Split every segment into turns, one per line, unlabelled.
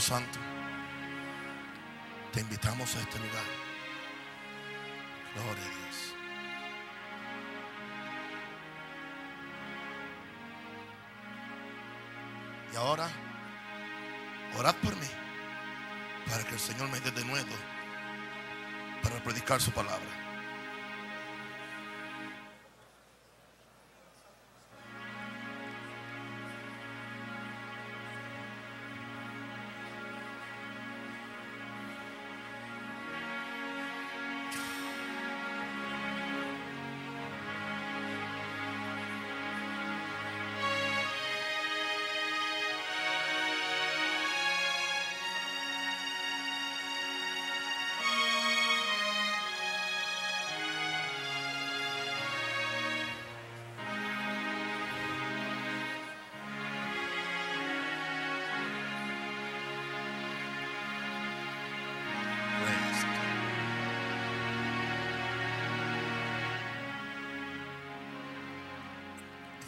Santo, te invitamos a este lugar. Gloria a Dios. Y ahora, orad por mí, para que el Señor me dé de nuevo para predicar su palabra.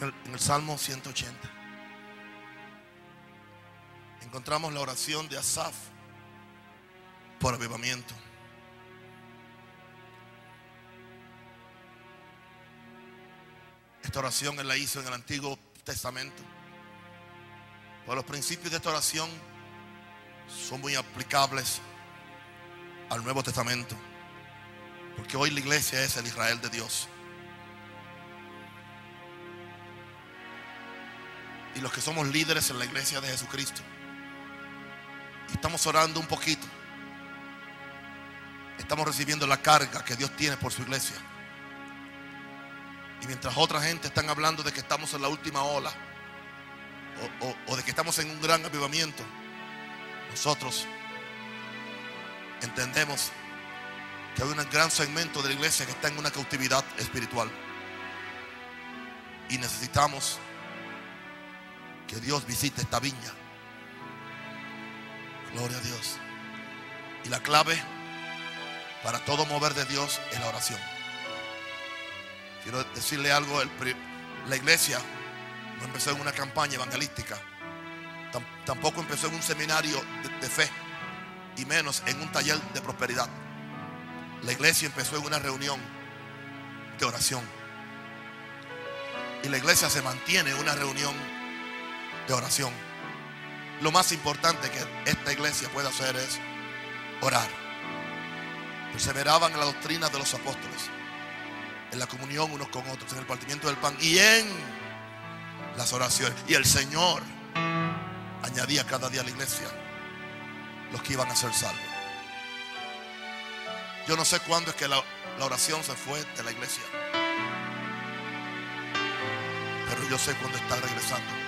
En el Salmo 180 encontramos la oración de Asaf por avivamiento. Esta oración él la hizo en el Antiguo Testamento. Pero los principios de esta oración son muy aplicables al Nuevo Testamento. Porque hoy la iglesia es el Israel de Dios. Y los que somos líderes en la iglesia de Jesucristo. Estamos orando un poquito. Estamos recibiendo la carga que Dios tiene por su iglesia. Y mientras otra gente están hablando de que estamos en la última ola. O- o de que estamos en un gran avivamiento. Nosotros entendemos que hay un gran segmento de la iglesia que está en una cautividad espiritual. Y necesitamos que Dios visite esta viña. Gloria a Dios. Y la clave para todo mover de Dios es la oración. Quiero decirle algo, el la iglesia no empezó en una campaña evangelística, Tam- tampoco empezó en un seminario de- de fe y menos en un taller de prosperidad. La iglesia empezó en una reunión de oración. Y la iglesia se mantiene en una reunión de oración. Lo más importante que esta iglesia puede hacer es orar. Perseveraban en la doctrina de los apóstoles, en la comunión unos con otros, en el partimiento del pan y en las oraciones. Y el Señor añadía cada día a la iglesia los que iban a ser salvos. Yo no sé cuándo es que la, la oración se fue de la iglesia. Pero yo sé cuándo está regresando.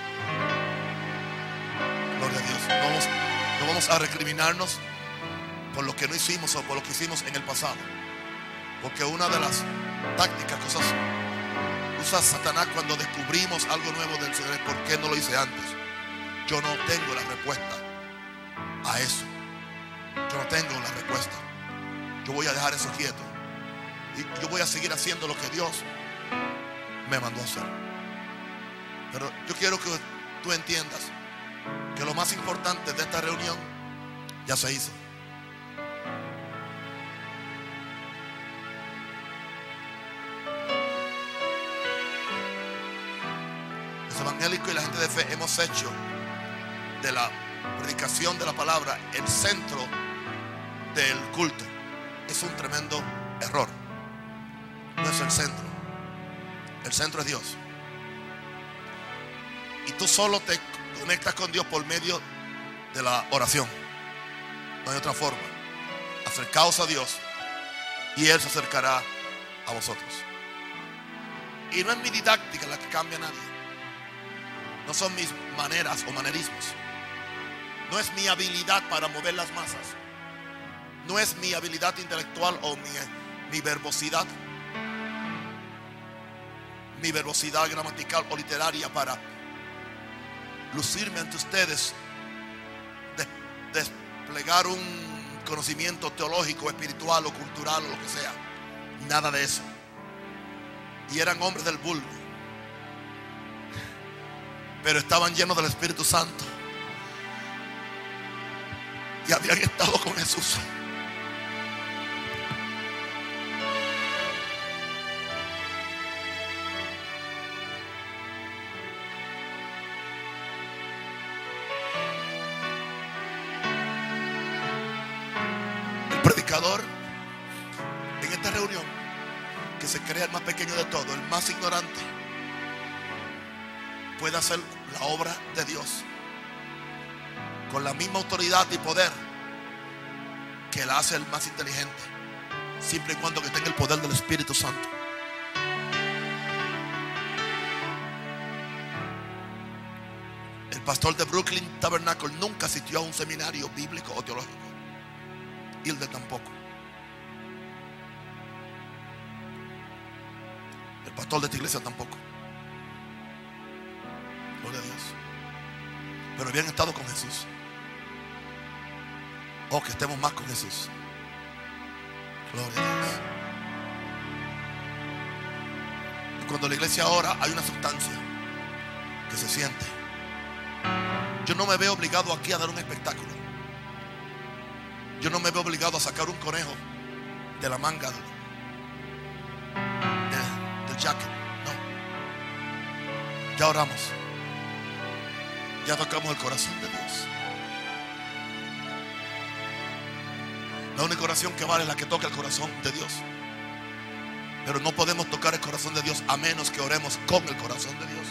Gloria a Dios. No vamos, a recriminarnos por lo que no hicimos o por lo que hicimos en el pasado. Porque una de las tácticas, cosas, usa Satanás cuando descubrimos algo nuevo del Señor por qué no lo hice antes. Yo no tengo la respuesta a eso. Yo no tengo la respuesta. Yo voy a dejar eso quieto. Y yo voy a seguir haciendo lo que Dios me mandó a hacer. Pero yo quiero que tú entiendas que lo más importante de esta reunión ya se hizo. Los evangélicos y la gente de fe hemos hecho de la predicación de la palabra el centro del culto. Es un tremendo error. No es el centro. El centro es Dios. Y tú solo te conectas con Dios por medio de la oración. No hay otra forma. Acercaos a Dios y Él se acercará a vosotros. Y no es mi didáctica la que cambia a nadie. No son mis maneras o manerismos. No es mi habilidad para mover las masas. No es mi habilidad intelectual o mi, mi verbosidad. Mi verbosidad gramatical o literaria para lucirme ante ustedes. de- desplegar un conocimiento teológico, espiritual o cultural o lo que sea. Nada de eso. Y eran hombres del vulgo. Pero estaban llenos del Espíritu Santo. y habían estado con Jesús. Hacer la obra de Dios con la misma autoridad y poder que la hace el más inteligente, siempre y cuando que tenga el poder del Espíritu Santo. El pastor de Brooklyn Tabernacle nunca asistió a un seminario bíblico o teológico. Hilde tampoco. El pastor de esta iglesia tampoco. Pero habían estado con Jesús. Oh, que estemos más con Jesús. Gloria a Dios. Cuando la iglesia ora, hay una sustancia que se siente. Yo no me veo obligado aquí a dar un espectáculo. Yo no me veo obligado a sacar un conejo de la manga del, del- del jacket. No. Ya oramos. Ya tocamos el corazón de Dios. La única oración que vale es la que toca el corazón de Dios. Pero no podemos tocar el corazón de Dios a menos que oremos con el corazón de Dios.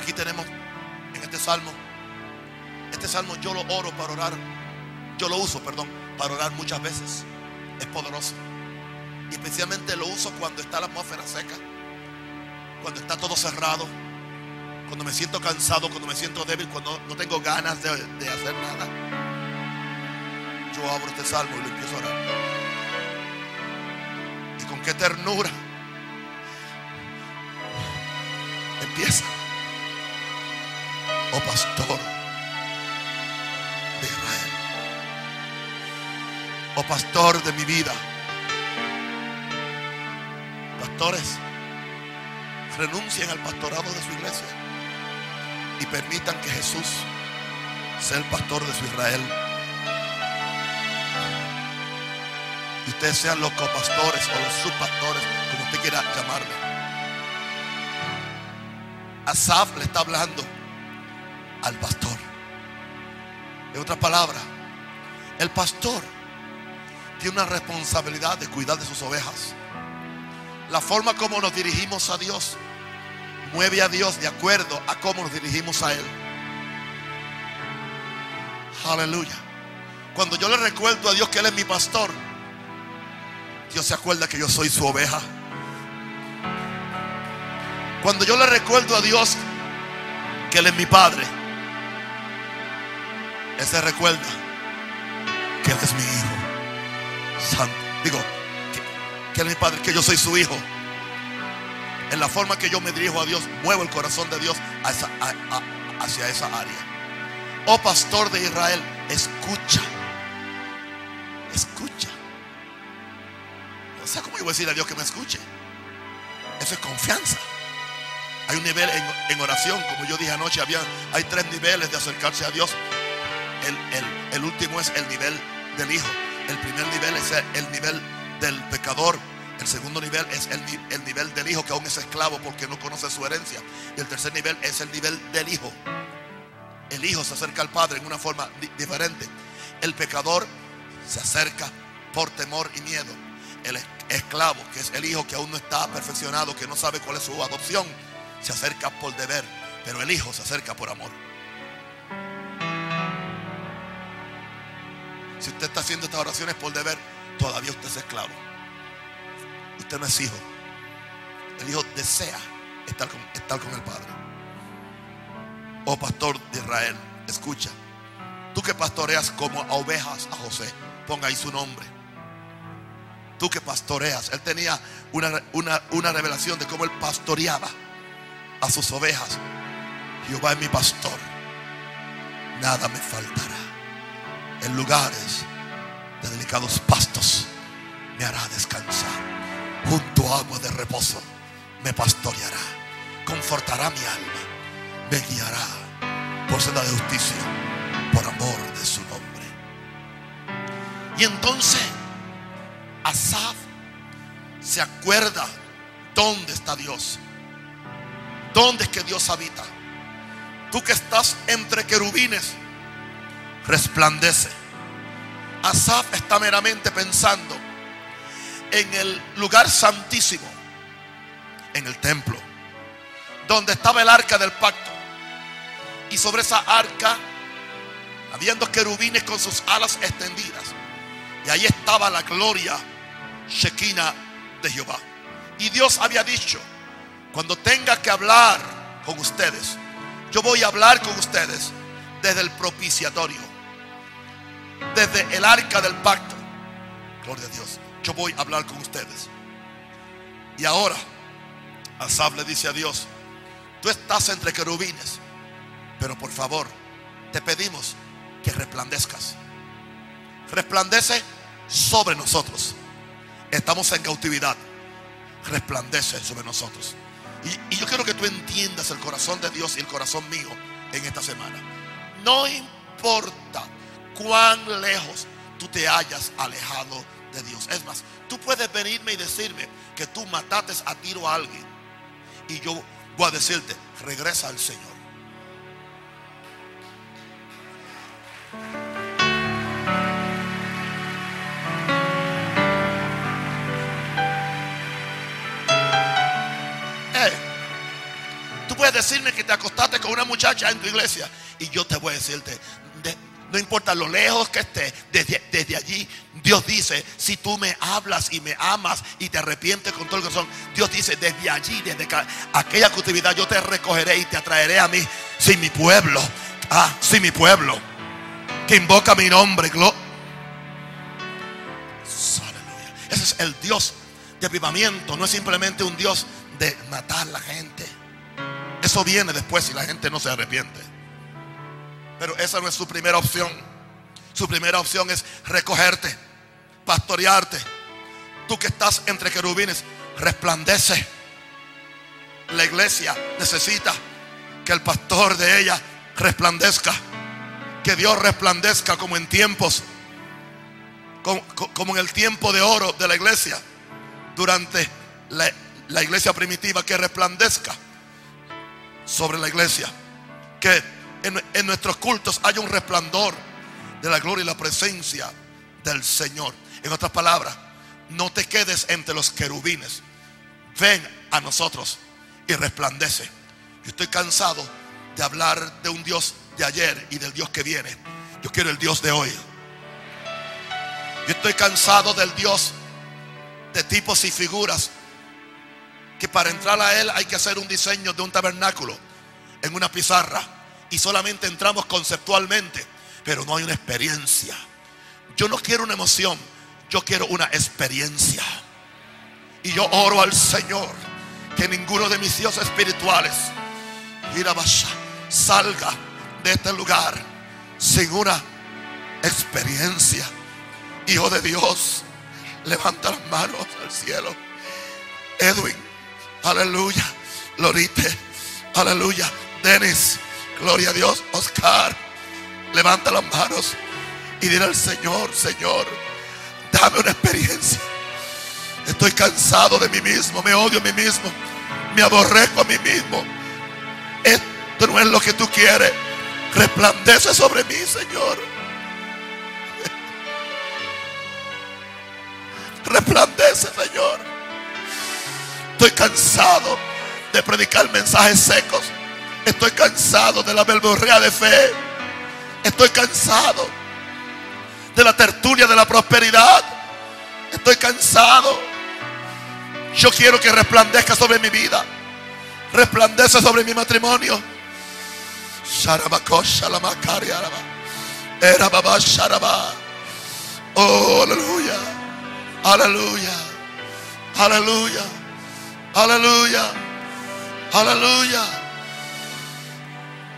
Aquí tenemos en este salmo, este salmo yo lo oro para orar, yo lo uso, perdón, para orar muchas veces. Es poderoso. Y especialmente lo uso cuando está la atmósfera seca, cuando está todo cerrado, cuando me siento cansado, cuando me siento débil, cuando no tengo ganas de, hacer nada. Yo abro este salmo y lo empiezo a orar. Y con qué ternura empieza. Oh pastor de Israel. Oh pastor de mi vida. Pastores, renuncien al pastorado de su iglesia y permitan que Jesús sea el pastor de su Israel. Y ustedes sean los copastores o los subpastores, como usted quiera llamarle. Asaf le está hablando al pastor. En otras palabras, el pastor tiene una responsabilidad de cuidar de sus ovejas. La forma como nos dirigimos a Dios mueve a Dios de acuerdo a cómo nos dirigimos a Él. Aleluya. Cuando yo le recuerdo a Dios que Él es mi pastor, Dios se acuerda que yo soy su oveja. Cuando yo le recuerdo a Dios que Él es mi padre, Él se recuerda que Él es mi hijo. Santo. Digo, que, que Él es mi padre, que yo soy su hijo. En la forma que yo me dirijo a Dios, muevo el corazón de Dios hacia esa área. Oh pastor de Israel, escucha. Escucha. O sea, ¿cómo yo voy a decir a Dios que me escuche? Eso es confianza. Hay un nivel en, oración, como yo dije anoche, había, hay tres niveles de acercarse a Dios. El, último es el nivel del Hijo. El primer nivel es el nivel del pecador. El segundo nivel es el, el nivel del Hijo que aún es esclavo porque no conoce su herencia. Y el tercer nivel es el nivel del Hijo. El Hijo se acerca al Padre en una forma di- diferente. El pecador se acerca por temor y miedo. El es- esclavo, que es el Hijo que aún no está perfeccionado, que no sabe cuál es su adopción, se acerca por deber. Pero el Hijo se acerca por amor. Si usted está haciendo estas oraciones por deber, todavía usted es esclavo. Usted no es hijo. El hijo desea estar con, estar con el Padre. Oh pastor de Israel, escucha. Tú que pastoreas como a ovejas a José, ponga ahí su nombre. Tú que pastoreas, él tenía una, una, una revelación de cómo él pastoreaba a sus ovejas. Jehová es mi pastor, nada me faltará. En lugares de delicados pastos me hará descansar. Junto a agua de reposo me pastoreará, confortará mi alma, me guiará por senda de justicia, por amor de su nombre. Y entonces Asaf se acuerda dónde está Dios. ¿Dónde es que Dios habita? Tú que estás entre querubines, resplandece. Asaf está meramente pensando en el lugar santísimo, en el templo, donde estaba el arca del pacto. Y sobre esa arca, habiendo querubines con sus alas extendidas, y ahí estaba la gloria Shekinah de Jehová. Y Dios había dicho, cuando tenga que hablar con ustedes, yo voy a hablar con ustedes desde el propiciatorio, desde el arca del pacto. Gloria a Dios. Yo voy a hablar con ustedes. Y ahora, Asaf le dice a Dios, tú estás entre querubines, pero por favor, te pedimos que resplandezcas. Resplandece sobre nosotros. Estamos en cautividad. Resplandece sobre nosotros. Y, yo quiero que tú entiendas el corazón de Dios y el corazón mío en esta semana. No importa cuán lejos tú te hayas alejado de Dios. Es más, tú puedes venirme y decirme que tú mataste a tiro a alguien. Y yo voy a decirte, regresa al Señor. puedes decirme que te acostaste con una muchacha en tu iglesia. Y yo te voy a decirte, no importa lo lejos que esté, desde, desde, allí Dios dice, si tú me hablas y me amas y te arrepientes con todo el corazón, Dios dice, desde allí, desde aquella cautividad, yo te recogeré y te atraeré a mí, sin mi pueblo, ah, sin mi pueblo, que invoca mi nombre, Ese es el Dios de avivamiento, no es simplemente un Dios de matar a la gente. Eso viene después si la gente no se arrepiente. Pero esa no es su primera opción. Su primera opción es recogerte, pastorearte. Tú que estás entre querubines, resplandece. La iglesia necesita que el pastor de ella resplandezca. Que Dios resplandezca como en tiempos, como, en el tiempo de oro de la iglesia. Durante la, la iglesia primitiva, que resplandezca sobre la iglesia. Que en, nuestros cultos haya un resplandor de la gloria y la presencia del Señor. En otras palabras, no te quedes entre los querubines. Ven a nosotros y resplandece. Yo estoy cansado de hablar de un Dios de ayer y del Dios que viene. Yo quiero el Dios de hoy. Yo estoy cansado del Dios de tipos y figuras que para entrar a Él hay que hacer un diseño de un tabernáculo en una pizarra y solamente entramos conceptualmente, pero no hay una experiencia. Yo no quiero una emoción, yo quiero una experiencia. Y yo oro al Señor que ninguno de mis dioses espirituales salga de este lugar sin una experiencia. Hijo de Dios, levanta las manos al cielo. Edwin, Aleluya. Lorite. Aleluya. Denis. Gloria a Dios. Oscar. Levanta las manos y dile al Señor, Señor, dame una experiencia. Estoy cansado de mí mismo, me odio a mí mismo, me aborrezco a mí mismo. Esto no es lo que tú quieres. Resplandece sobre mí, Señor. Resplandece, Señor. Estoy cansado de predicar mensajes secos. Estoy cansado de la verborrea de fe. Estoy cansado de la tertulia de la prosperidad. Estoy cansado. Yo quiero que resplandezca sobre mi vida. Resplandece sobre mi matrimonio. Oh, aleluya. Aleluya. Aleluya. Aleluya. Aleluya.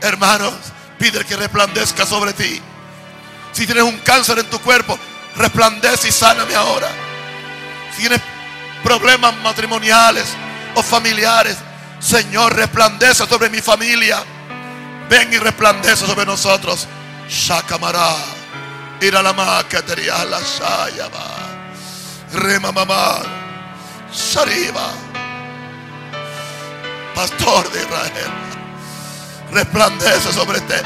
Hermanos, pide que resplandezca sobre ti. Si tienes un cáncer en tu cuerpo, resplandece y sáname ahora. Si tienes problemas matrimoniales o familiares, Señor, resplandece sobre mi familia. Ven y resplandece sobre nosotros. Shakamara. Ir a la macatería la shayaba. Rema mamá. Shariba. Pastor de Israel. Resplandece sobre este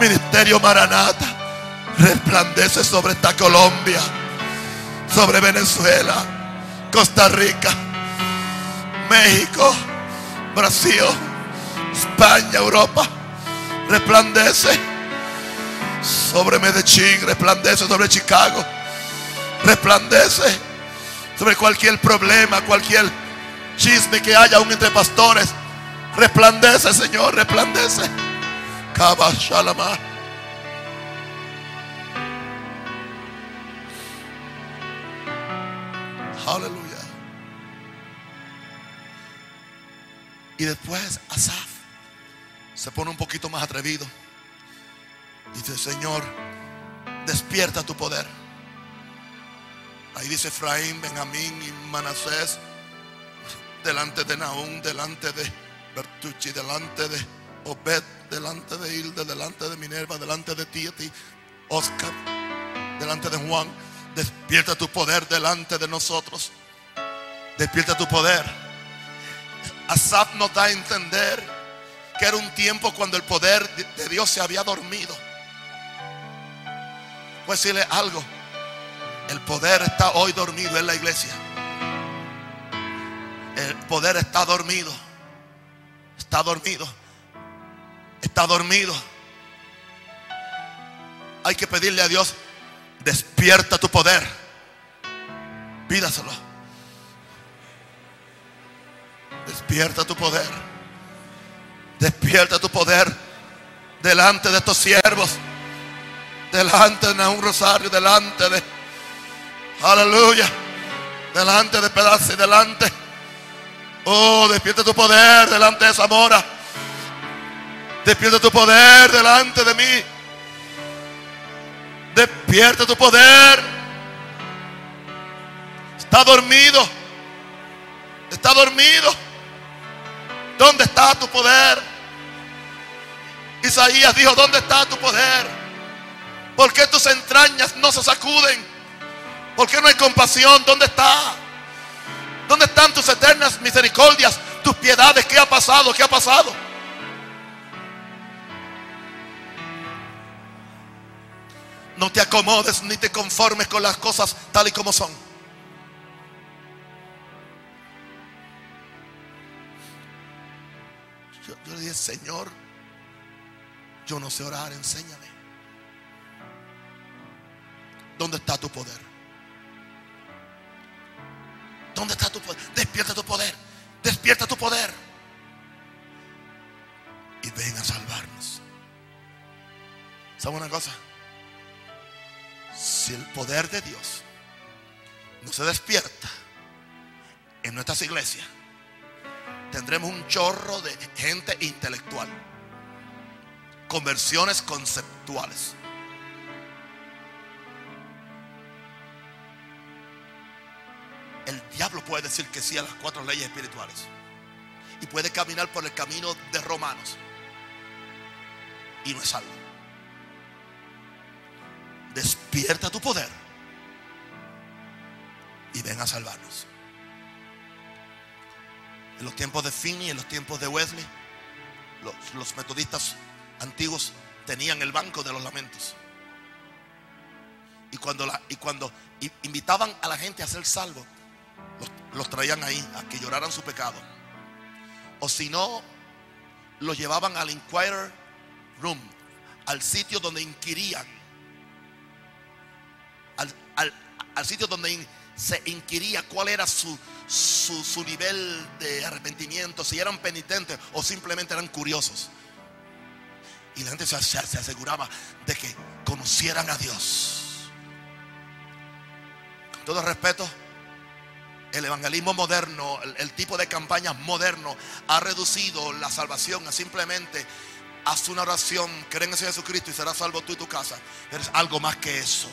ministerio Maranata. Resplandece sobre esta Colombia. Sobre Venezuela. Costa Rica. México. Brasil. España, Europa. Resplandece sobre Medellín, resplandece sobre Chicago, resplandece sobre cualquier problema, cualquier chisme que haya aún entre pastores. Resplandece, Señor, resplandece. Shalama. Aleluya. Y después Asaf se pone un poquito más atrevido. Dice, Señor, despierta tu poder. Ahí dice Efraín, Benjamín y Manasés, delante de Nahum, delante de Bertucci, delante de Obed, delante de Hilde, delante de Minerva, delante de ti, Oscar, delante de Juan. Despierta tu poder delante de nosotros. Despierta tu poder. Asaf nos da a entender que era un tiempo cuando el poder de Dios se había dormido. Pues decirle algo. El poder está hoy dormido en la iglesia. El poder está dormido. Está dormido. Está dormido. Hay que pedirle a Dios, despierta tu poder. Pídaselo. Despierta tu poder. Despierta tu poder delante de estos siervos delante de un rosario, delante de, aleluya, delante de pedazos y delante, oh, despierta tu poder delante de Zamora, despierta tu poder delante de mí, despierta tu poder, está dormido, está dormido, ¿dónde está tu poder? Isaías dijo, ¿dónde está tu poder? ¿Por qué tus entrañas no se sacuden? ¿Por qué no hay compasión? ¿Dónde está? ¿Dónde están tus eternas misericordias? Tus piedades. ¿Qué ha pasado? ¿Qué ha pasado? No te acomodes ni te conformes con las cosas tal y como son. Yo, le dije, Señor, yo no sé orar, enséñame. ¿Dónde está tu poder? ¿Dónde está tu poder? Despierta tu poder. Despierta tu poder. Y ven a salvarnos. ¿Sabe una cosa? Si el poder de Dios no se despierta en nuestras iglesias, tendremos un chorro de gente intelectual. Conversiones conceptuales el diablo puede decir que sí a las cuatro leyes espirituales. Y puede caminar por el camino de Romanos. Y no es salvo. Despierta tu poder. Y ven a salvarnos. En los tiempos de Finney, en los tiempos de Wesley, los, metodistas antiguos tenían el banco de los lamentos. Y cuando, y cuando invitaban a la gente a ser salvo, los, traían ahí a que lloraran su pecado. O si no, los llevaban al Inquirer Room, al sitio donde inquirían, al, sitio donde se inquiría cuál era su, su, nivel de arrepentimiento, si eran penitentes o simplemente eran curiosos. Y la gente se, se aseguraba de que conocieran a Dios. Con todo respeto, el evangelismo moderno, el, tipo de campaña moderno ha reducido la salvación a simplemente haz una oración, creen en Jesucristo y serás salvo tú y tu casa. Pero es algo más que eso.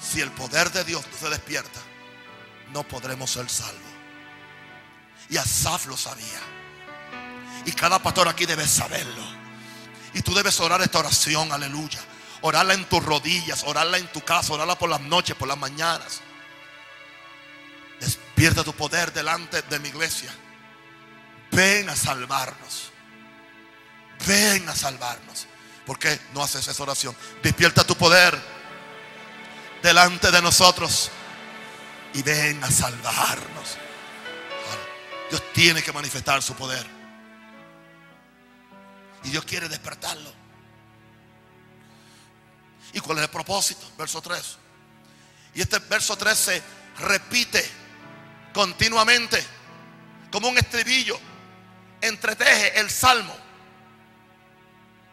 Si el poder de Dios no se despierta, no podremos ser salvos. Y Asaf lo sabía. Y cada pastor aquí debe saberlo. Y tú debes orar esta oración, aleluya. Orarla en tus rodillas, orarla en tu casa, orarla por las noches, por las mañanas. Despierta tu poder delante de mi iglesia. Ven a salvarnos. Ven a salvarnos. ¿Por qué no haces esa oración? Despierta tu poder delante de nosotros y ven a salvarnos. Dios tiene que manifestar su poder. Y Dios quiere despertarlo. ¿Y cuál es el propósito? Verso 3. Y este verso 3 se repite continuamente como un estribillo. Entreteje el salmo.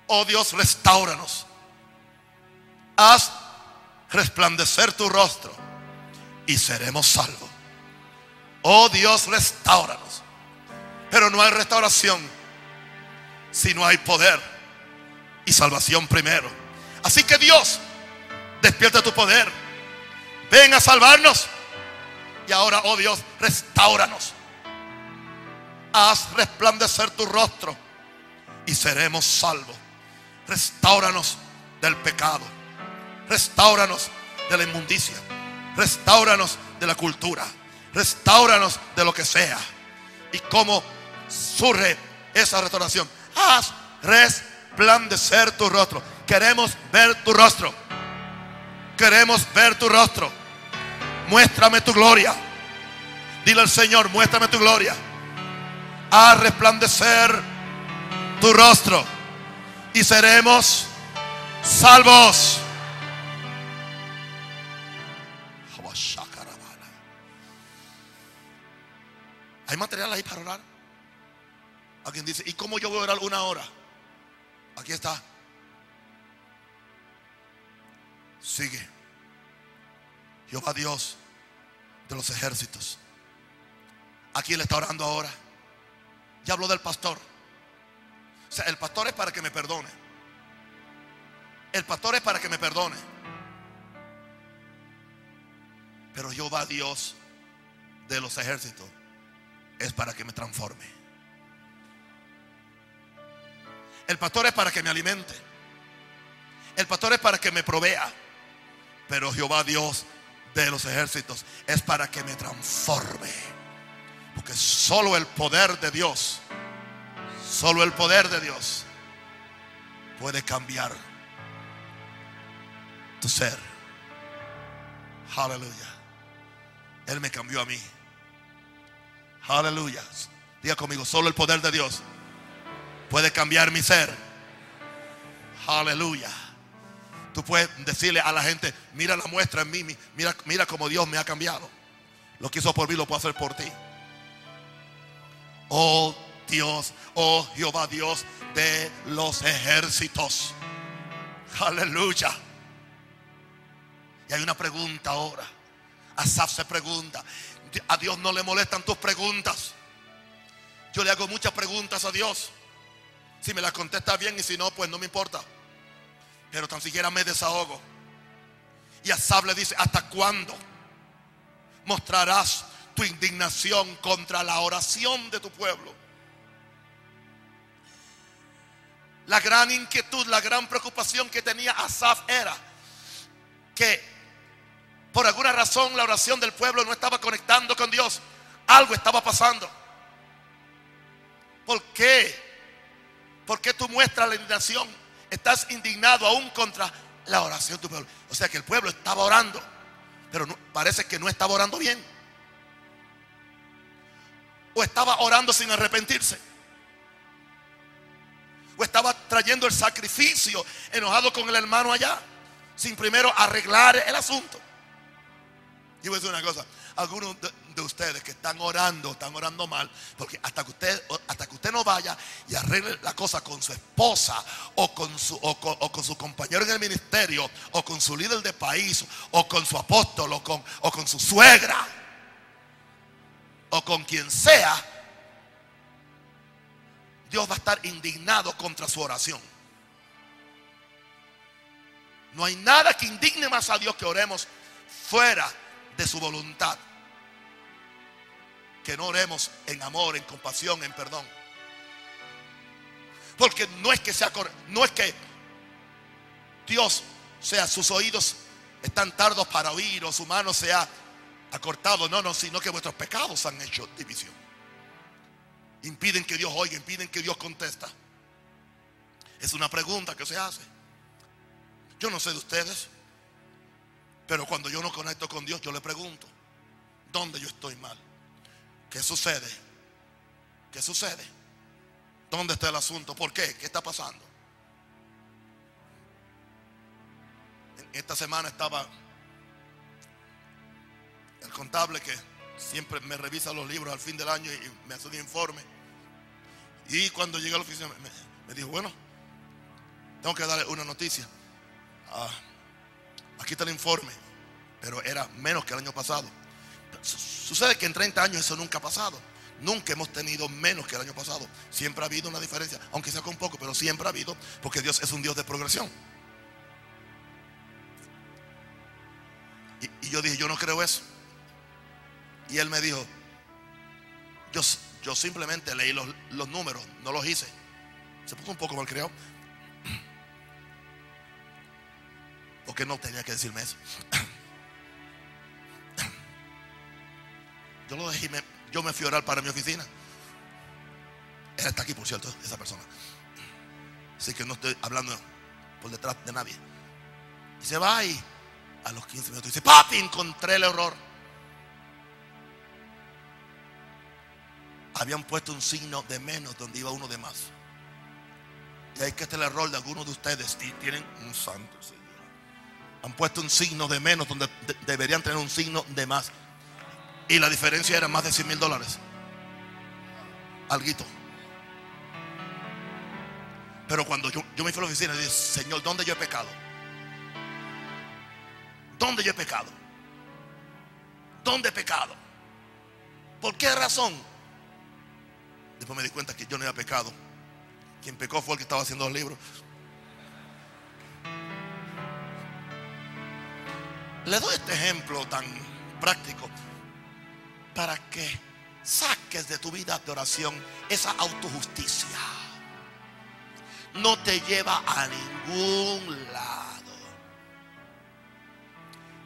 Oh Dios, restauranos. Haz resplandecer tu rostro y seremos salvos. Oh Dios, restauranos. Pero no hay restauración si no hay poder y salvación primero. Así que Dios, despierta tu poder. Ven a salvarnos. Y ahora, oh Dios, restauranos. Haz resplandecer tu rostro y seremos salvos. Restauranos del pecado. Restauranos de la inmundicia. Restauranos de la cultura. Restauranos de lo que sea. ¿Y cómo surge esa restauración? Haz resplandecer tu rostro. Queremos ver tu rostro. Queremos ver tu rostro. Muéstrame tu gloria. Dile al Señor, muéstrame tu gloria. Haz resplandecer tu rostro. Y seremos salvos. ¿Hay material ahí para orar? Alguien dice, ¿y cómo yo voy a orar una hora? Aquí está. Sigue. Jehová Dios de los ejércitos. ¿A quién le está orando ahora? Ya habló del pastor. O sea, el pastor es para que me perdone. El pastor es para que me perdone. Pero Jehová Dios de los ejércitos es para que me transforme. El pastor es para que me alimente. El pastor es para que me provea. Pero Jehová Dios de los ejércitos es para que me transforme. Porque solo el poder de Dios, solo el poder de Dios puede cambiar tu ser. Aleluya. Él me cambió a mí. Aleluya. Diga conmigo, solo el poder de Dios puede cambiar mi ser. Aleluya. Tú puedes decirle a la gente, mira la muestra en mí, mira, mira cómo Dios me ha cambiado. Lo que hizo por mí lo puedo hacer por ti. Oh Dios, oh Jehová Dios de los ejércitos. Aleluya. Y hay una pregunta ahora. Asaf se pregunta, a Dios no le molestan tus preguntas. Yo le hago muchas preguntas a Dios. Si me las contesta bien y si no, pues no me importa. Pero tan siquiera me desahogo. Y Asab le dice, ¿hasta cuándo mostrarás tu indignación contra la oración de tu pueblo? La gran inquietud, la gran preocupación que tenía Asaf era que por alguna razón la oración del pueblo no estaba conectando con Dios. Algo estaba pasando. ¿Por qué? ¿Por qué tú muestras la indignación? Estás indignado aún contra la oración de tu pueblo. O sea que el pueblo estaba orando, pero parece que no estaba orando bien. O estaba orando sin arrepentirse. O estaba trayendo el sacrificio enojado con el hermano allá, sin primero arreglar el asunto. Y voy a decir una cosa, algunos ustedes que están orando, están orando mal, porque hasta que usted, hasta que usted no vaya y arregle la cosa con su esposa o con su, o con, su compañero en el ministerio, o con su líder de país, o con su apóstol, o con, o con su suegra, o con quien sea, Dios va a estar indignado contra su oración. No hay nada que indigne más a Dios que oremos fuera de su voluntad. Que no oremos en amor, en compasión, en perdón. Porque no es que sea no es que Dios sea sus oídos están tardos para oír o su mano se ha acortado, no, no, sino que vuestros pecados han hecho división. Impiden que Dios oiga, impiden que Dios contesta. Es una pregunta que se hace. Yo no sé de ustedes, pero cuando yo no conecto con Dios, yo le pregunto, ¿dónde yo estoy mal? ¿Qué sucede? ¿Qué sucede? ¿Dónde está el asunto? ¿Por qué? ¿Qué está pasando? Esta semana estaba el contable que siempre me revisa los libros al fin del año y me hace un informe. Y cuando llegué a la oficina me, dijo, bueno, tengo que darle una noticia. Ah, aquí está el informe, pero era menos que el año pasado. Sucede que en 30 años eso nunca ha pasado. Nunca hemos tenido menos que el año pasado. Siempre ha habido una diferencia, aunque sea con poco, pero siempre ha habido, porque Dios es un Dios de progresión. Y, yo dije, yo no creo eso. Y él me dijo, yo, simplemente leí los, los números, no los hice. Se puso un poco mal creado. Porque no tenía que decirme eso. Yo lo dejé, yo me fui a orar para mi oficina. Él está aquí, por cierto, esa persona. Así que no estoy hablando por detrás de nadie. Y se va y a los 15 minutos dice, papi, encontré el error. Habían puesto un signo de menos donde iba uno de más. Y hay que este el error de algunos de ustedes. Y tienen un santo Señor. Han puesto un signo de menos donde deberían tener un signo de más. Y la diferencia era más de 100 mil dólares. Alguito. Pero cuando yo, me fui a la oficina y dije, Señor, ¿dónde yo he pecado? ¿Dónde yo he pecado? ¿Dónde he pecado? ¿Por qué razón? Después me di cuenta que yo no había pecado. Quien pecó fue el que estaba haciendo los libros. Le doy este ejemplo tan práctico para que saques de tu vida de oración esa autojusticia. No te lleva a ningún lado.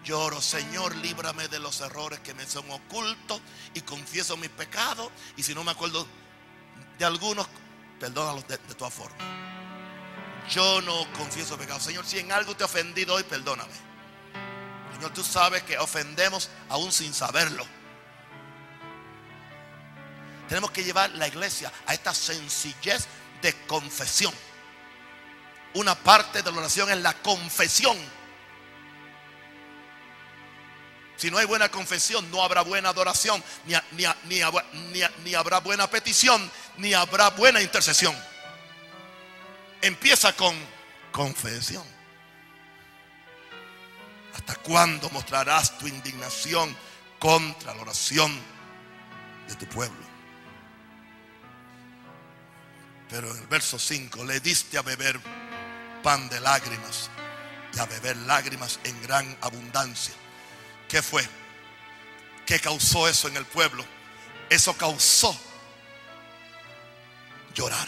Lloro, Señor, líbrame de los errores que me son ocultos y confieso mis pecados. Y si no me acuerdo de algunos, perdónalos de, de todas formas. Yo no confieso pecados. Señor, si en algo te he ofendido hoy, perdóname. Señor, tú sabes que ofendemos aún sin saberlo. Tenemos que llevar la iglesia a esta sencillez de confesión. Una parte de la oración es la confesión. Si no hay buena confesión, no habrá buena adoración, ni, ni, habrá buena petición, ni habrá buena intercesión. Empieza con confesión. ¿Hasta cuándo mostrarás tu indignación contra la oración de tu pueblo? Pero en el verso 5 le diste a beber pan de lágrimas y a beber lágrimas en gran abundancia. ¿Qué fue? ¿Qué causó eso en el pueblo? Eso causó llorar.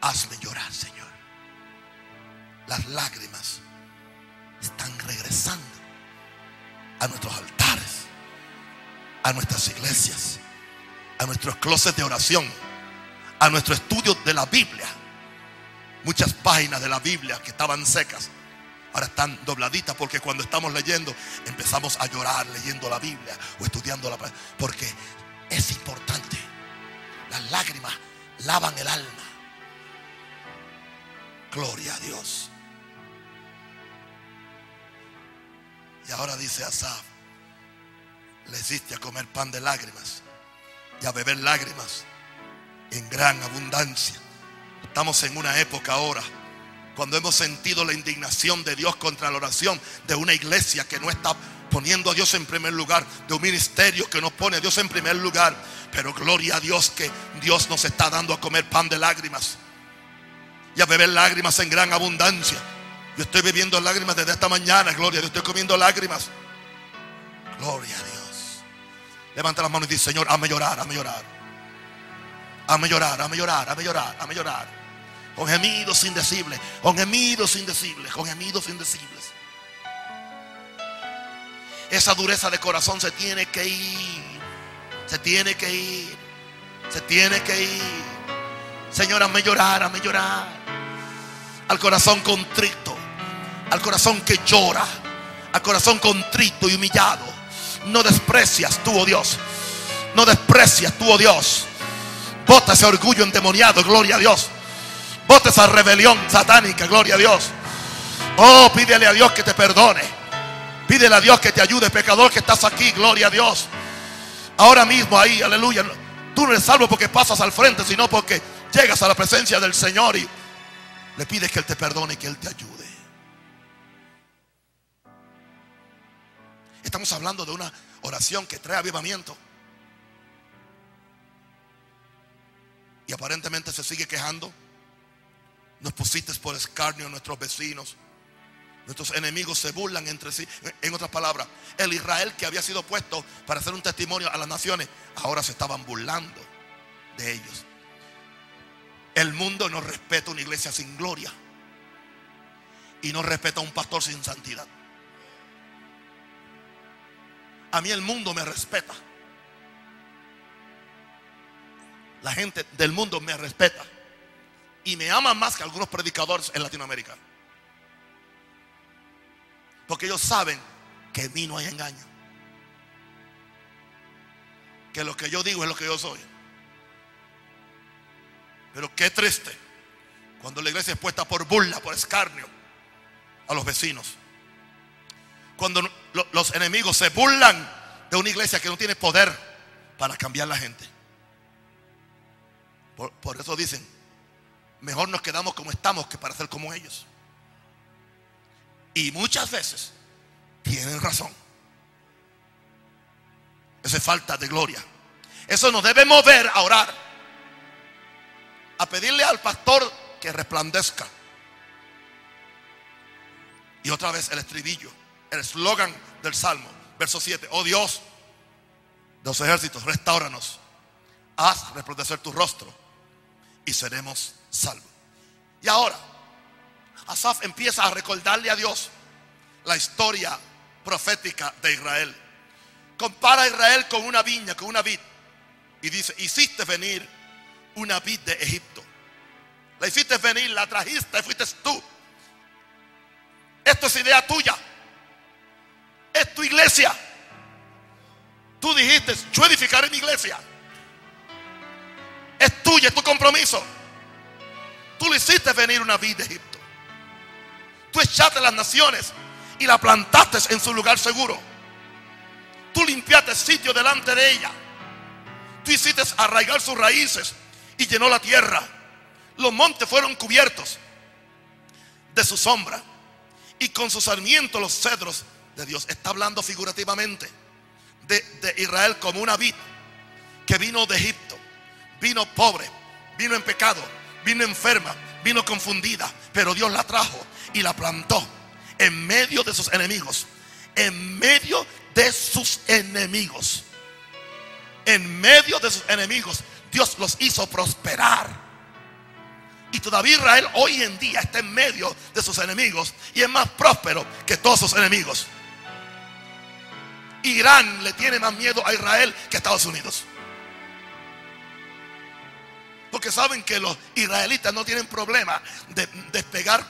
Hazme llorar, Señor. Las lágrimas están regresando a nuestros altares, a nuestras iglesias, a nuestros closets de oración, a nuestro estudio de la Biblia. Muchas páginas de la Biblia que estaban secas ahora están dobladitas porque cuando estamos leyendo empezamos a llorar leyendo la Biblia o estudiando la porque es importante. Las lágrimas lavan el alma. Gloria a Dios. Y ahora dice Asaf, le hiciste a comer pan de lágrimas y a beber lágrimas en gran abundancia. Estamos en una época ahora cuando hemos sentido la indignación de Dios contra la oración de una iglesia que no está poniendo a Dios en primer lugar, de un ministerio que no pone a Dios en primer lugar. Pero gloria a Dios que Dios nos está dando a comer pan de lágrimas y a beber lágrimas en gran abundancia. Yo estoy bebiendo lágrimas desde esta mañana, gloria a Dios, estoy comiendo lágrimas. Gloria a Dios. Levanta las manos y dice, Señor, hazme llorar, hazme llorar. Hazme llorar, hazme llorar, hazme llorar, hazme llorar. Con gemidos indecibles, con gemidos indecibles, con gemidos indecibles. Esa dureza de corazón se tiene que ir. Se tiene que ir. Se tiene que ir. Señor, hazme llorar, hazme llorar. Al corazón contrito. Al corazón que llora. Al corazón contrito y humillado. No desprecias tú, oh Dios. No desprecias tú, oh Dios. Bota ese orgullo endemoniado, gloria a Dios. Bota esa rebelión satánica, gloria a Dios. Oh, pídele a Dios que te perdone. Pídele a Dios que te ayude, pecador que estás aquí, gloria a Dios. Ahora mismo ahí, aleluya. Tú no eres salvo porque pasas al frente, sino porque llegas a la presencia del Señor y le pides que Él te perdone y que Él te ayude. Estamos hablando de una oración que trae avivamiento. Y aparentemente se sigue quejando. Nos pusiste por escarnio a nuestros vecinos. Nuestros enemigos se burlan entre sí. En otras palabras, el Israel que había sido puesto para hacer un testimonio a las naciones, ahora se estaban burlando de ellos. El mundo no respeta una iglesia sin gloria. Y no respeta a un pastor sin santidad. A mí el mundo me respeta. La gente del mundo me respeta. Y me ama más que algunos predicadores en Latinoamérica. Porque ellos saben que en mí no hay engaño. Que lo que yo digo es lo que yo soy. Pero qué triste cuando la iglesia es puesta por burla, por escarnio a los vecinos. Cuando los enemigos se burlan de una iglesia que no tiene poder para cambiar la gente. Por, eso dicen, mejor nos quedamos como estamos que para ser como ellos. Y muchas veces tienen razón. Esa es falta de gloria. Eso nos debe mover a orar. A pedirle al pastor que resplandezca. Y otra vez el estribillo, el eslogan del Salmo, verso 7. Oh Dios de los ejércitos, restauranos. Haz resplandecer tu rostro y seremos salvos. Y ahora, Asaf empieza a recordarle a Dios la historia profética de Israel. Compara a Israel con una viña, con una vid. Y dice, hiciste venir una vid de Egipto. La hiciste venir, la trajiste, fuiste tú. Esto es idea tuya. Es tu iglesia. Tú dijiste, yo edificaré mi iglesia. Es tuya, es tu compromiso. Tú le hiciste venir una vid de Egipto. Tú echaste las naciones y la plantaste en su lugar seguro. Tú limpiaste el sitio delante de ella. Tú hiciste arraigar sus raíces y llenó la tierra. Los montes fueron cubiertos de su sombra y con sus sarmientos los cedros de Dios. Está hablando figurativamente de, de Israel como una vid que vino de Egipto. Vino pobre, vino en pecado, vino enferma, vino confundida, pero Dios la trajo y la plantó en medio de sus enemigos. En medio de sus enemigos. En medio de sus enemigos. Dios los hizo prosperar. Y todavía Israel hoy en día está en medio de sus enemigos y es más próspero que todos sus enemigos. Irán le tiene más miedo a Israel que a Estados Unidos. Porque saben que los israelitas no tienen problema de despegar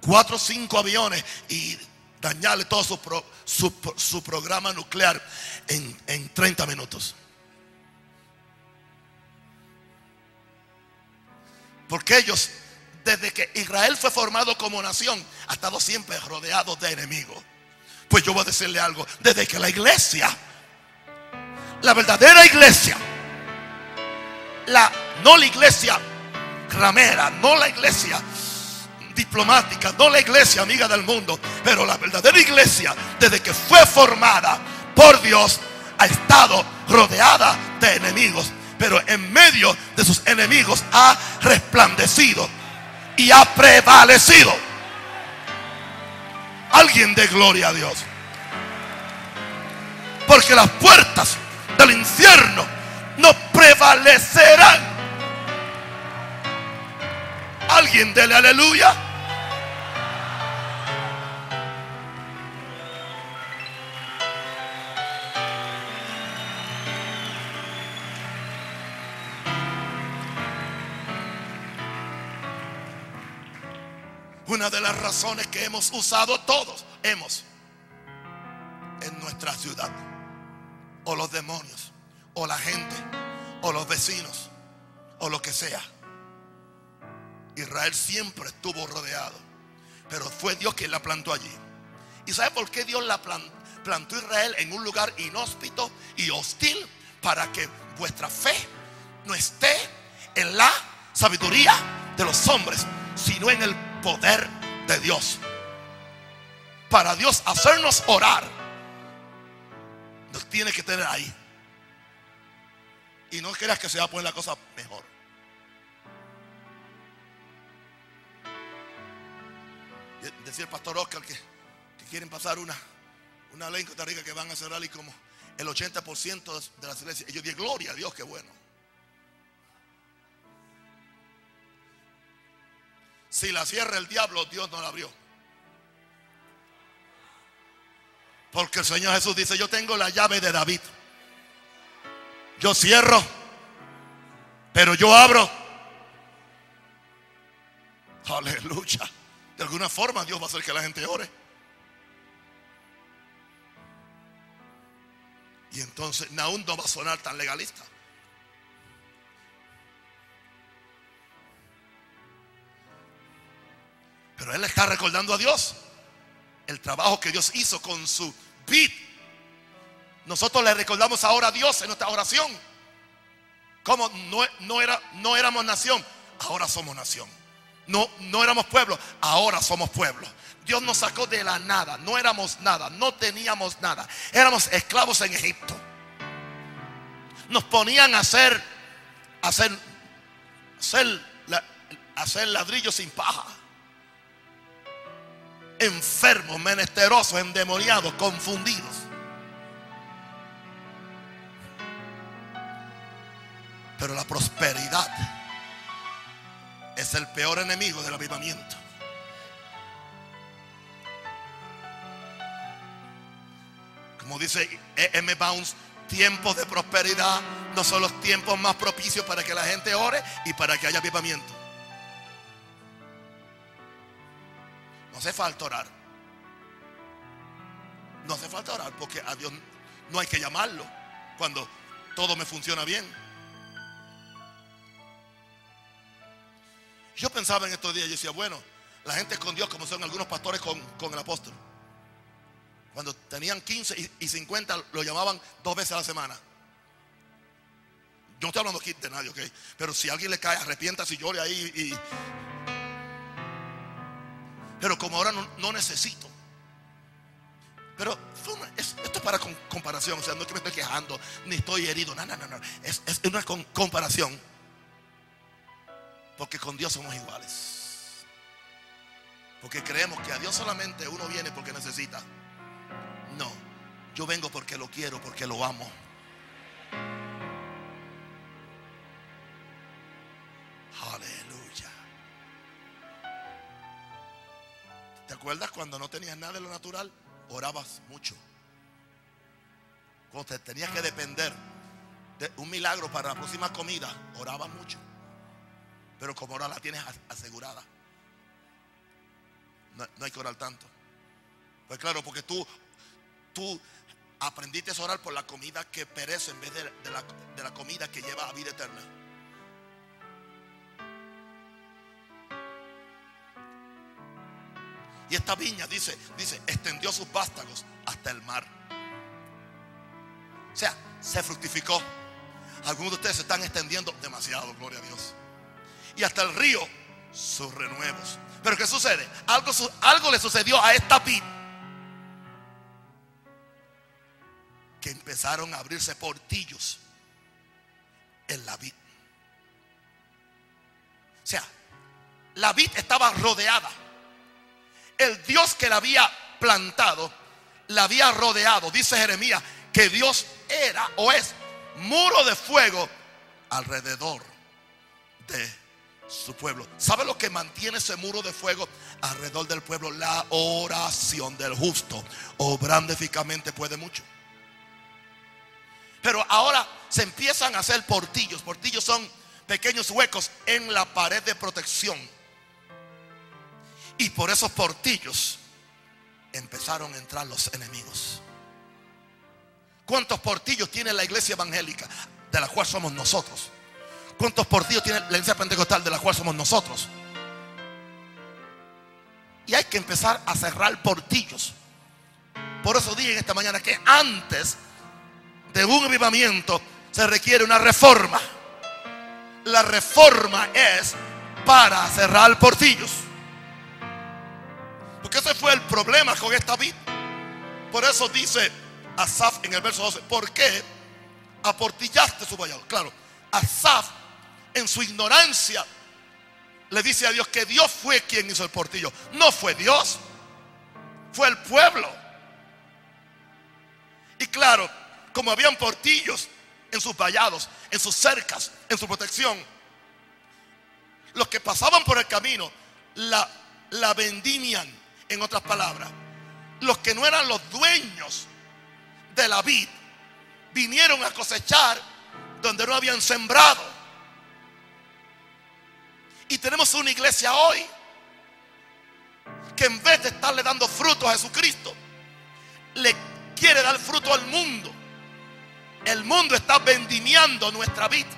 cuatro o cinco aviones y dañarle todo su, su, programa nuclear en, en 30 minutos. Porque ellos, desde que Israel fue formado como nación, ha estado siempre rodeado de enemigos. Pues yo voy a decirle algo, desde que la iglesia, la verdadera iglesia, la, no la iglesia ramera, no la iglesia diplomática, no la iglesia amiga del mundo, pero la verdadera iglesia, desde que fue formada por Dios, ha estado rodeada de enemigos, pero en medio de sus enemigos ha resplandecido y ha prevalecido. Alguien de gloria a Dios. Porque las puertas del infierno no prevalecerán Alguien dele aleluya. Una de las razones que hemos usado todos, hemos, en nuestra ciudad, o los demonios, o la gente, o los vecinos, o lo que sea. Israel siempre estuvo rodeado, pero fue Dios quien la plantó allí. ¿Y sabe por qué Dios la plantó Israel en un lugar inhóspito y hostil? Para que vuestra fe no esté en la sabiduría de los hombres, sino en el poder de Dios. Para Dios hacernos orar, nos tiene que tener ahí. Y no creas que se va a poner la cosa mejor. Decía el pastor Oscar que, quieren pasar una, una ley en Costa Rica que van a cerrar y como el 80% de las iglesias. Y yo gloria a Dios, qué bueno. Si la cierra el diablo, Dios no la abrió. Porque el Señor Jesús dice, yo tengo la llave de David. Yo cierro, pero yo abro. Aleluya. De alguna forma Dios va a hacer que la gente ore. Y entonces Naúm no va a sonar tan legalista. Pero él está recordando a Dios el trabajo que Dios hizo con su vid. Nosotros le recordamos ahora a Dios en nuestra oración. Como no, no, era, no éramos nación, ahora somos nación. No, no éramos pueblo, ahora somos pueblo. Dios nos sacó de la nada, no éramos nada, no teníamos nada. Éramos esclavos en Egipto. Nos ponían a hacer, hacer, hacer, hacer ladrillos sin paja enfermos, menesterosos, endemoniados, confundidos. Pero la prosperidad es el peor enemigo del avivamiento. Como dice M. Bounce, tiempos de prosperidad no son los tiempos más propicios para que la gente ore y para que haya avivamiento. No hace falta orar. No hace falta orar porque a Dios no hay que llamarlo cuando todo me funciona bien. Yo pensaba en estos días, yo decía, bueno, la gente con Dios como son algunos pastores con, el apóstol. Cuando tenían 15 y, 50 lo llamaban dos veces a la semana. Yo no estoy hablando aquí de nadie, ¿ok? Pero si alguien le cae, arrepienta si llore ahí y, pero como ahora no, necesito. Pero esto es para comparación. O sea, no es que me estoy quejando, ni estoy herido. No, no, no, no. Es, es una comparación. Porque con Dios somos iguales. Porque creemos que a Dios solamente uno viene porque necesita. No, yo vengo porque lo quiero, porque lo amo. Aleluya. ¿Te acuerdas cuando no tenías nada de lo natural? Orabas mucho. Cuando te tenías que depender de un milagro para la próxima comida, orabas mucho. Pero como ahora la tienes asegurada, no, hay que orar tanto. Pues claro, porque tú, tú aprendiste a orar por la comida que perece en vez de, la, de la comida que lleva a vida eterna. Y esta viña dice, dice, extendió sus vástagos hasta el mar. O sea, se fructificó. Algunos de ustedes se están extendiendo demasiado, gloria a Dios. Y hasta el río, sus renuevos. Pero ¿qué sucede? Algo, algo le sucedió a esta vid. Que empezaron a abrirse portillos en la vid. O sea, la vid estaba rodeada el Dios que la había plantado, la había rodeado. Dice Jeremías que Dios era o es muro de fuego alrededor de su pueblo. ¿Sabe lo que mantiene ese muro de fuego alrededor del pueblo? La oración del justo. Obrando eficazmente puede mucho. Pero ahora se empiezan a hacer portillos. Portillos son pequeños huecos en la pared de protección. Y por esos portillos empezaron a entrar los enemigos. ¿Cuántos portillos tiene la iglesia evangélica de la cual somos nosotros? ¿Cuántos portillos tiene la iglesia pentecostal de la cual somos nosotros? Y hay que empezar a cerrar portillos. Por eso dije esta mañana que antes de un avivamiento se requiere una reforma. La reforma es para cerrar portillos. Porque ese fue el problema con esta vida. Por eso dice Asaf en el verso 12, ¿por qué aportillaste su vallado? Claro, Asaf en su ignorancia le dice a Dios que Dios fue quien hizo el portillo. No fue Dios, fue el pueblo. Y claro, como habían portillos en sus vallados, en sus cercas, en su protección, los que pasaban por el camino la, la vendimian, en otras palabras. Los que no eran los dueños de la vid vinieron a cosechar donde no habían sembrado. Y tenemos una iglesia hoy que en vez de estarle dando fruto a Jesucristo, le quiere dar fruto al mundo. El mundo está vendimiando nuestra vida.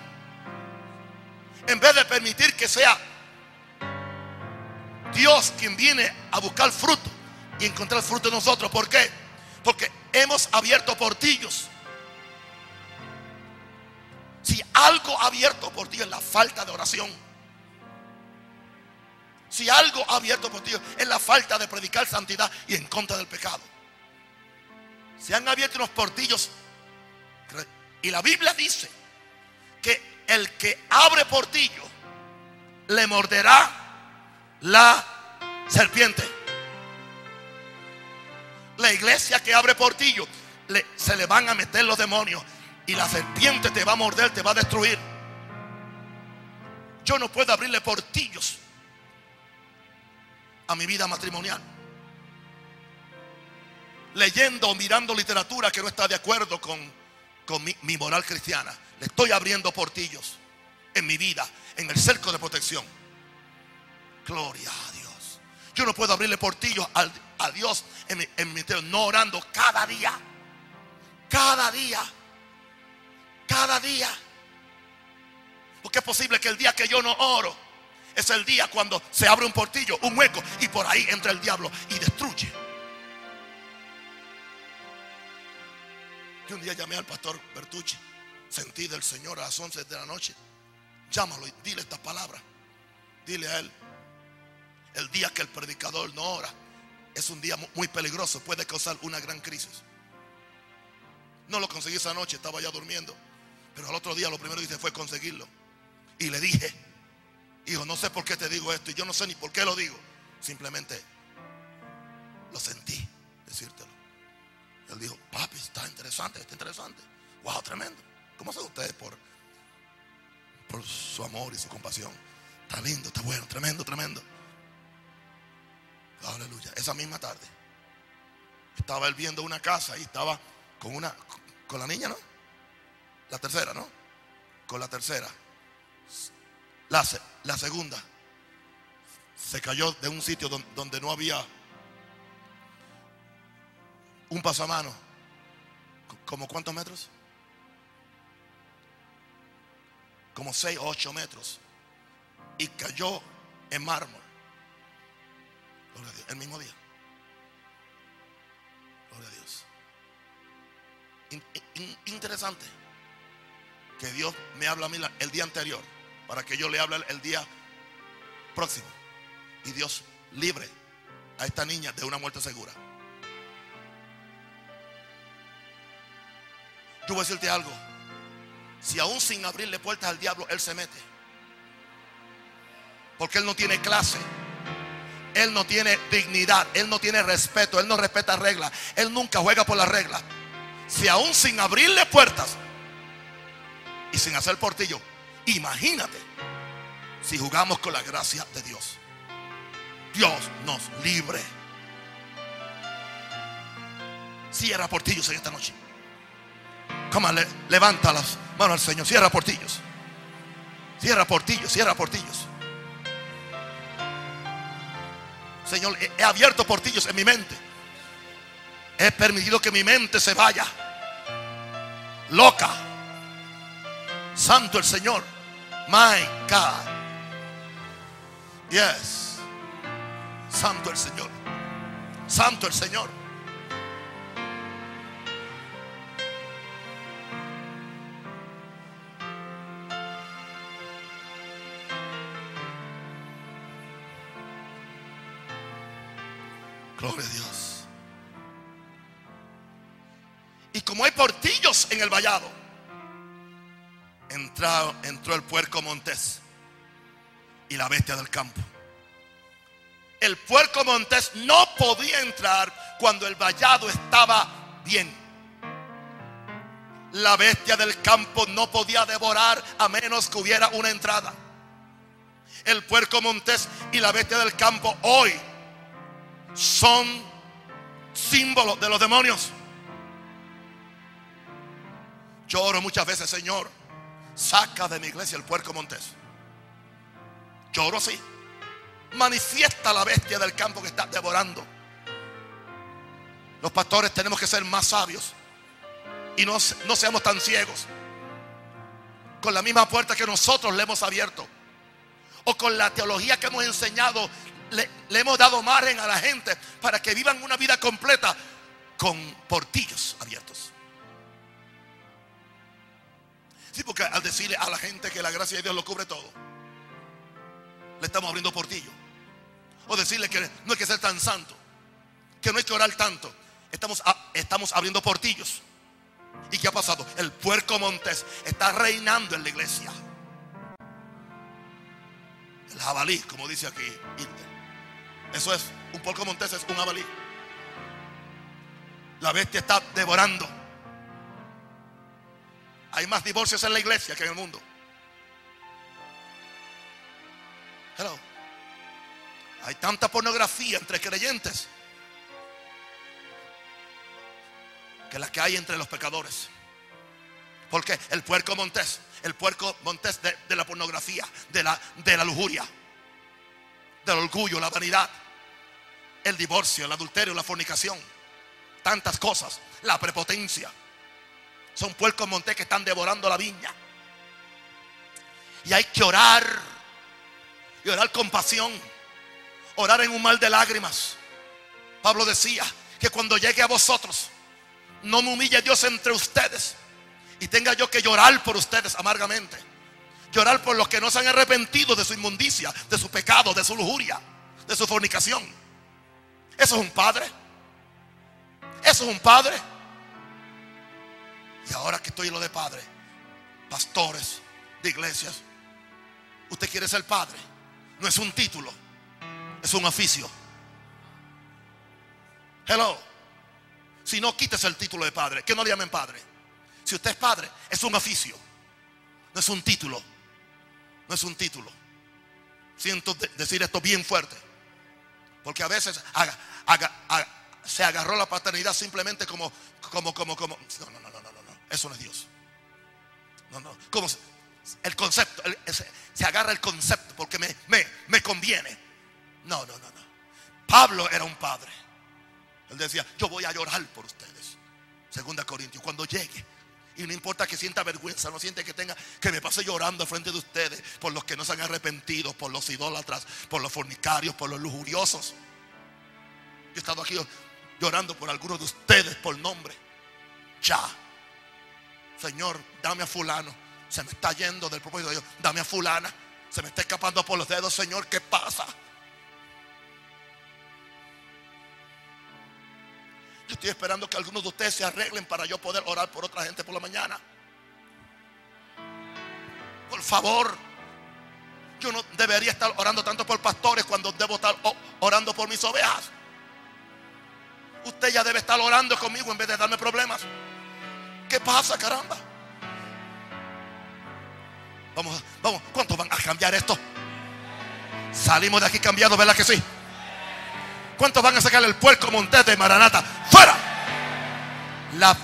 En vez de permitir que sea Dios quien viene a buscar fruto y encontrar fruto en nosotros. ¿Por qué? Porque hemos abierto portillos. Si algo ha abierto portillos es la falta de oración. Si algo ha abierto portillos es la falta de predicar santidad y en contra del pecado. Se han abierto unos portillos. Y la Biblia dice que el que abre portillo le morderá la serpiente. La iglesia que abre portillo, se le van a meter los demonios y la serpiente te va a morder, te va a destruir. Yo no puedo abrirle portillos a mi vida matrimonial. Leyendo o mirando literatura que no está de acuerdo con, con mi, mi moral cristiana. Le estoy abriendo portillos en mi vida, en el cerco de protección. Gloria a Dios. Yo no puedo abrirle portillos a Dios en mi, en mi no orando cada día. Cada día. Cada día. Porque es posible que el día que yo no oro es el día cuando se abre un portillo, un hueco, y por ahí entra el diablo y destruye. Yo un día llamé al pastor Bertucci, sentí del Señor a las 11 de la noche. Llámalo y dile esta palabra. Dile a él, el día que el predicador no ora, es un día muy peligroso, puede causar una gran crisis. No lo conseguí esa noche, estaba ya durmiendo. Pero al otro día lo primero que hice fue conseguirlo. Y le dije, hijo, no sé por qué te digo esto y yo no sé ni por qué lo digo. Simplemente lo sentí decírtelo. Él dijo, papi, está interesante, está interesante. Wow, tremendo. ¿Cómo sabe ustedes por, por su amor y su compasión? Está lindo, está bueno, tremendo, tremendo. Aleluya. Esa misma tarde estaba él viendo una casa y estaba con una con la niña, ¿no? La tercera, ¿no? Con la tercera. La, la segunda se cayó de un sitio donde, no había un pasamano. ¿Como cuántos metros? Como seis o ocho metros. Y cayó en mármol. El mismo día. Gloria a Dios. interesante que Dios me habla a mí el día anterior para que yo le hable el día próximo. Y Dios libre a esta niña de una muerte segura. Yo voy a decirte algo. Si aún sin abrirle puertas al diablo, Él se mete. Porque Él no tiene clase. Él no tiene dignidad, Él no tiene respeto, Él no respeta reglas, Él nunca juega por las reglas. Si aún sin abrirle puertas y sin hacer portillo, imagínate si jugamos con la gracia de Dios. Dios nos libre. Cierra portillos en esta noche. Como levanta las manos al Señor. Cierra portillos. Cierra portillos, cierra portillos. Señor, he abierto portillos en mi mente. He permitido que mi mente se vaya. Loca. Santo el Señor. My God. Yes. Santo el Señor. Santo el Señor. Gloria a Dios. Y como hay portillos en el vallado, entró, el puerco montés y la bestia del campo. El puerco montés no podía entrar cuando el vallado estaba bien. La bestia del campo no podía devorar a menos que hubiera una entrada. El puerco montés y la bestia del campo hoy son símbolos de los demonios. Lloro muchas veces, Señor, saca de mi iglesia el puerco montés. Lloro así. Manifiesta la bestia del campo que está devorando. Los pastores tenemos que ser más sabios y no, no seamos tan ciegos. Con la misma puerta que nosotros le hemos abierto. O con la teología que hemos enseñado, le, le hemos dado margen a la gente para que vivan una vida completa con portillos abiertos. Sí, porque al decirle a la gente que la gracia de Dios lo cubre todo le estamos abriendo portillo. O decirle que no hay que ser tan santo, que no hay que orar tanto. Estamos, estamos abriendo portillos. ¿Y qué ha pasado? El puerco montés está reinando en la iglesia. El jabalí, como dice aquí. Eso es, un puerco montés es un jabalí. La bestia está devorando. Hay más divorcios en la iglesia que en el mundo. Hay tanta pornografía entre creyentes que la que hay entre los pecadores. Porque el puerco montés, el puerco montés de, la pornografía, de la, de la lujuria, del orgullo, la vanidad, el divorcio, el adulterio, la fornicación, tantas cosas, la prepotencia. Son puercos montés que están devorando la viña. Y hay que orar y orar con pasión. Orar en un mal de lágrimas. Pablo decía que cuando llegue a vosotros, no me humille Dios entre ustedes y tenga yo que llorar por ustedes amargamente. Llorar por los que no se han arrepentido de su inmundicia, de su pecado, de su lujuria, de su fornicación. Eso es un padre. Eso es un padre. Y ahora que estoy en lo de padre, pastores de iglesias, usted quiere ser padre. No es un título, es un oficio. Hello. Si no, quítese el título de padre. Que no le llamen padre. Si usted es padre, es un oficio. No es un título. No es un título. Siento decir esto bien fuerte. Porque a veces se agarró la paternidad simplemente como, como, como, como. No, no, no, no, no, no. Eso no es Dios. No, no. Como el concepto, se agarra el concepto porque me, me, conviene. No, no, no, no. Pablo era un padre. Él decía, yo voy a llorar por ustedes. Segunda Corintios, cuando llegue. Y no importa que sienta vergüenza, no siente que tenga que me pase llorando frente de ustedes por los que no se han arrepentido, por los idólatras, por los fornicarios, por los lujuriosos. Yo he estado aquí llorando por algunos de ustedes por nombre. Ya. Señor, dame a fulano se me está yendo del propósito de Dios. Dame a fulana. Se me está escapando por los dedos, Señor. ¿Qué pasa? Yo estoy esperando que algunos de ustedes se arreglen para yo poder orar por otra gente por la mañana. Por favor. Yo no debería estar orando tanto por pastores cuando debo estar orando por mis ovejas. Usted ya debe estar orando conmigo en vez de darme problemas. ¿Qué pasa, caramba? Vamos, vamos, ¿cuántos van a cambiar esto? Salimos de aquí cambiados, ¿verdad que sí? ¿Cuántos van a sacar el puerco montés de Maranata? ¡Fuera! La,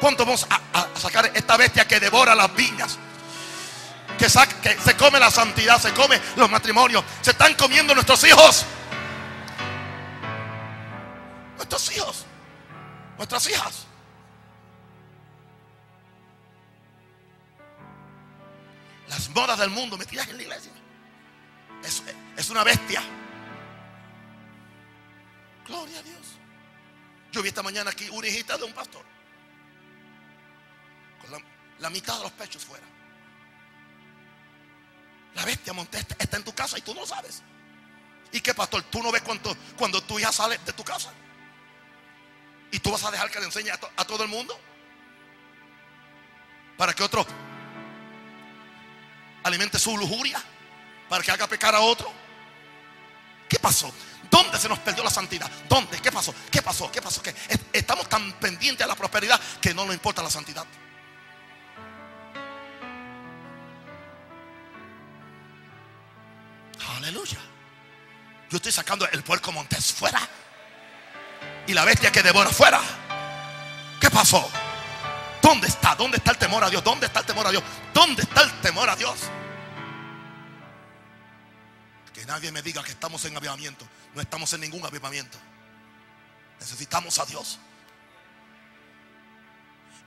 ¿Cuántos vamos a, sacar esta bestia que devora las viñas? Que, que se come la santidad, se come los matrimonios, se están comiendo nuestros hijos. Nuestros hijos, nuestras hijas. Las modas del mundo metidas en la iglesia. Es, es una bestia. Gloria a Dios. Yo vi esta mañana aquí una hijita de un pastor. Con la, mitad de los pechos fuera. La bestia monté está en tu casa y tú no sabes. ¿Y qué pastor? Tú no ves cuando, cuando tu hija sale de tu casa. Y tú vas a dejar que le enseñe a, a todo el mundo. Para que otro alimente su lujuria. Para que haga pecar a otro. ¿Qué pasó? ¿Dónde se nos perdió la santidad? ¿Dónde? ¿Qué pasó? ¿Qué pasó? ¿Qué pasó? estamos tan pendientes a la prosperidad que no nos importa la santidad. Aleluya. Yo estoy sacando el puerco montés fuera. Y la bestia que devora fuera. ¿Qué pasó? ¿Dónde está? ¿Dónde está el temor a Dios? ¿Dónde está el temor a Dios? ¿Dónde está el temor a Dios? Nadie me diga que estamos en avivamiento. No estamos en ningún avivamiento. Necesitamos a Dios.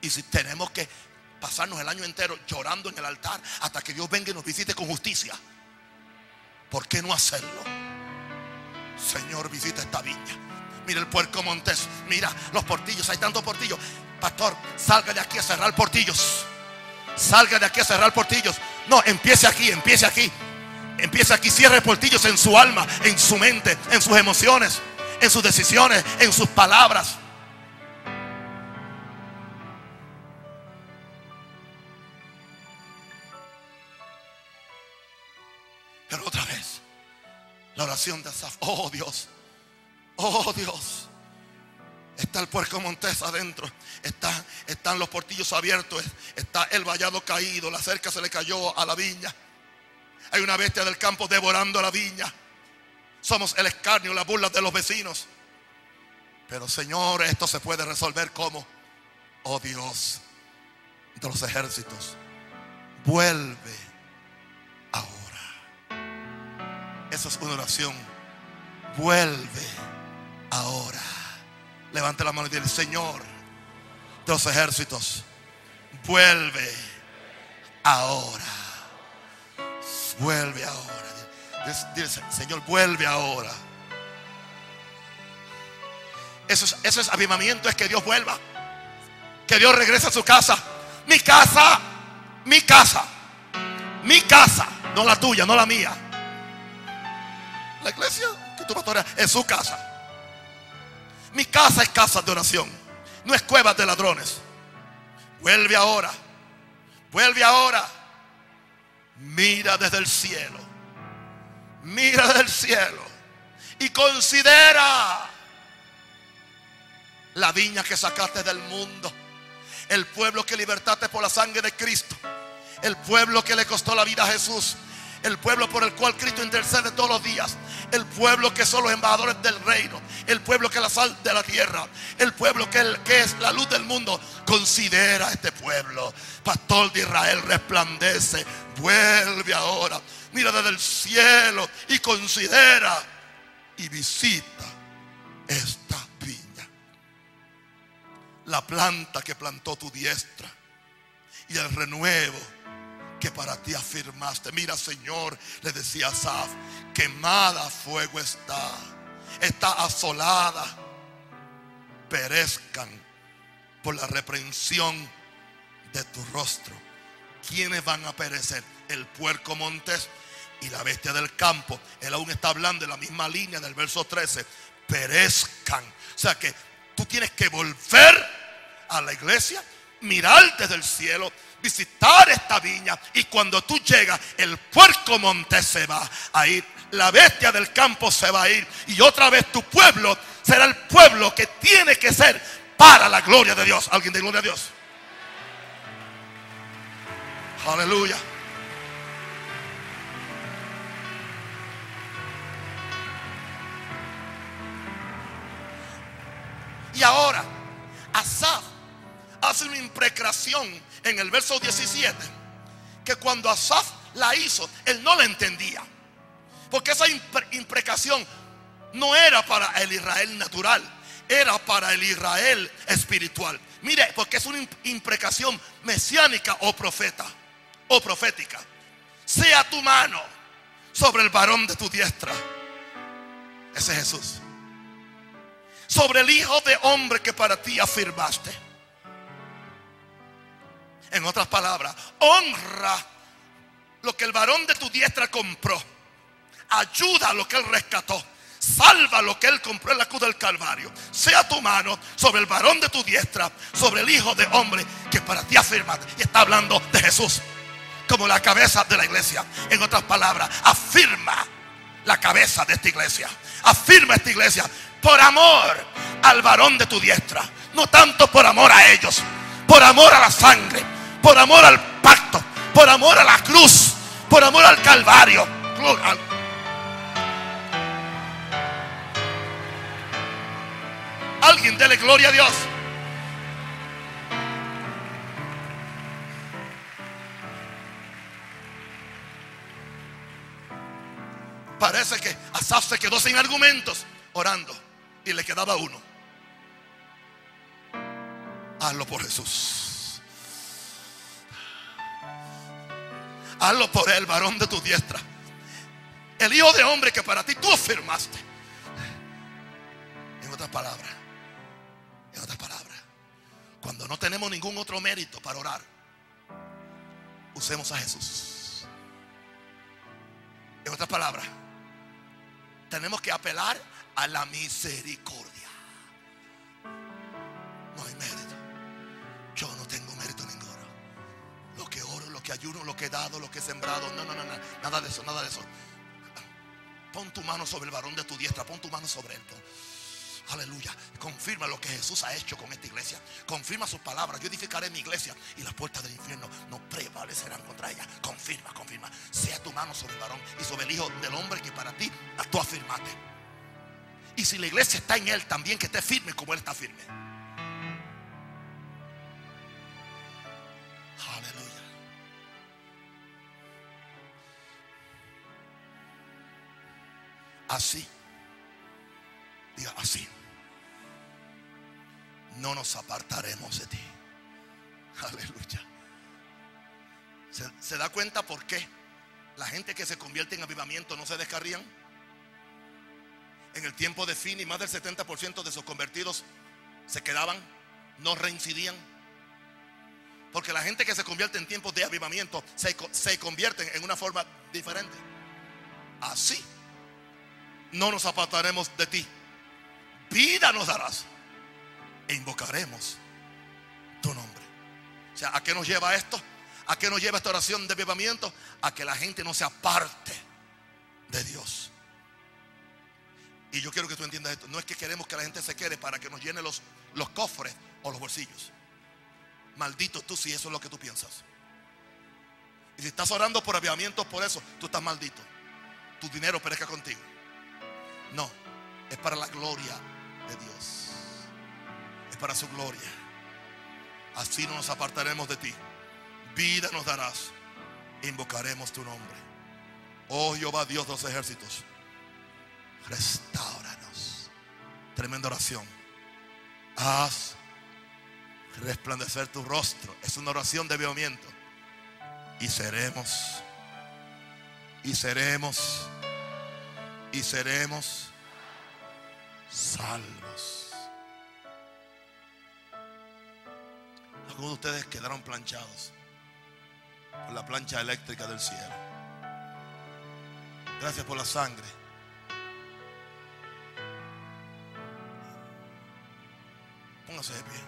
Y si tenemos que pasarnos el año entero llorando en el altar hasta que Dios venga y nos visite con justicia, ¿por qué no hacerlo? Señor, visita esta viña. Mira el puerco montés. Mira los portillos. Hay tantos portillos. Pastor, salga de aquí a cerrar portillos. Salga de aquí a cerrar portillos. No, empiece aquí, empiece aquí. Empieza aquí, cierre portillos en su alma, en su mente, en sus emociones, en sus decisiones, en sus palabras. Pero otra vez, la oración de Asaf. Oh Dios, oh Dios. Está el puerco montés adentro. Está, están los portillos abiertos. Está el vallado caído. La cerca se le cayó a la viña. Hay una bestia del campo devorando la viña. Somos el escarnio, la burla de los vecinos. Pero Señor, esto se puede resolver como, oh Dios de los ejércitos, vuelve ahora. Esa es una oración. Vuelve ahora. Levante la mano y dile, Señor de los ejércitos, vuelve ahora. Vuelve ahora. Señor, vuelve ahora. Eso es, eso es avivamiento, es que Dios vuelva. Que Dios regrese a su casa. Mi casa, mi casa, mi casa, no la tuya, no la mía. La iglesia que tu pastora es su casa. Mi casa es casa de oración, no es cueva de ladrones. Vuelve ahora, vuelve ahora. Mira desde el cielo. Mira desde el cielo. Y considera la viña que sacaste del mundo. El pueblo que libertaste por la sangre de Cristo. El pueblo que le costó la vida a Jesús. El pueblo por el cual Cristo intercede todos los días. El pueblo que son los embajadores del reino. El pueblo que es la sal de la tierra. El pueblo que, es la luz del mundo. Considera este pueblo. Pastor de Israel resplandece. Vuelve ahora. Mira desde el cielo y considera y visita esta viña. La planta que plantó tu diestra y el renuevo que para ti afirmaste. Mira, Señor, le decía Asaf, quemada fuego está, está asolada. Perezcan por la reprensión de tu rostro. ¿Quiénes van a perecer? El puerco montés y la bestia del campo. Él aún está hablando en la misma línea del verso 13. Perezcan. O sea que tú tienes que volver a la iglesia, mirar desde el cielo visitar esta viña. Y cuando tú llegas, el puerco monte se va a ir la bestia del campo se va a ir. Y otra vez tu pueblo será el pueblo que tiene que ser para la gloria de Dios. ¿Alguien de gloria a Dios? Aleluya. Y ahora, Asaf hace una imprecración en el verso 17, que cuando Asaf la hizo, él no la entendía. Porque esa imprecación no era para el Israel natural, era para el Israel espiritual. Mire, porque es una imprecación mesiánica o profeta o profética. Sea tu mano sobre el varón de tu diestra. Ese es Jesús. Sobre el hijo de hombre que para ti afirmaste. En otras palabras, honra lo que el varón de tu diestra compró. Ayuda lo que él rescató. Salva lo que Él compró en la cruz del Calvario. Sea tu mano sobre el varón de tu diestra, sobre el Hijo de hombre que para ti afirma. Y está hablando de Jesús como la cabeza de la iglesia. En otras palabras, afirma la cabeza de esta iglesia. Afirma esta iglesia por amor al varón de tu diestra. No tanto por amor a ellos, por amor a la sangre, por amor al pacto, por amor a la cruz, por amor al Calvario. Alguien dele gloria a Dios. Parece que Asaf se quedó sin argumentos orando y le quedaba uno. Hazlo por Jesús. Hazlo por el varón de tu diestra. El hijo de hombre que para ti tú afirmaste. En otras palabras, en otras palabras, cuando no tenemos ningún otro mérito para orar, usemos a Jesús. En otras palabras, tenemos que apelar a la misericordia. No hay mérito. Yo no tengo mérito ninguno. Lo que oro, lo que ayuno, lo que he dado, lo que he sembrado. No, no, no, no. Nada de eso, nada de eso. Pon tu mano sobre el varón de tu diestra. Pon tu mano sobre él. Aleluya. Confirma lo que Jesús ha hecho con esta iglesia. Confirma sus palabras. Yo edificaré mi iglesia y las puertas del infierno no prevalecerán contra ella. Confirma, confirma. Sea tu mano sobre el varón y sobre el hijo del hombre que para ti tú afirmaste. Y si la iglesia está en él, también que esté firme como él está firme. Aleluya. Así así. No nos apartaremos de ti. Aleluya. ¿Se, da cuenta por qué la gente que se convierte en avivamiento no se descarrían? En el tiempo de fin y más del 70% de esos convertidos se quedaban, no reincidían. Porque la gente que se convierte en tiempos de avivamiento se, se convierten en una forma diferente. Así no nos apartaremos de ti vida nos darás e invocaremos tu nombre. O sea, ¿a qué nos lleva esto? ¿A qué nos lleva esta oración de avivamiento? A que la gente no se aparte de Dios. Y yo quiero que tú entiendas esto. No es que queremos que la gente se quede para que nos llene los, los cofres o los bolsillos. Maldito tú si eso es lo que tú piensas. Y si estás orando por avivamiento por eso, tú estás maldito. Tu dinero perezca contigo. No, es para la gloria Dios. Es para su gloria. Así no nos apartaremos de ti. Vida nos darás. Invocaremos tu nombre. Oh Jehová Dios de los ejércitos. Restauranos. Tremenda oración. Haz resplandecer tu rostro. Es una oración de avivamiento. Y seremos. Y seremos. Y seremos salvos. Algunos de ustedes quedaron planchados por la plancha eléctrica del cielo. Gracias por la sangre. Póngase de pie.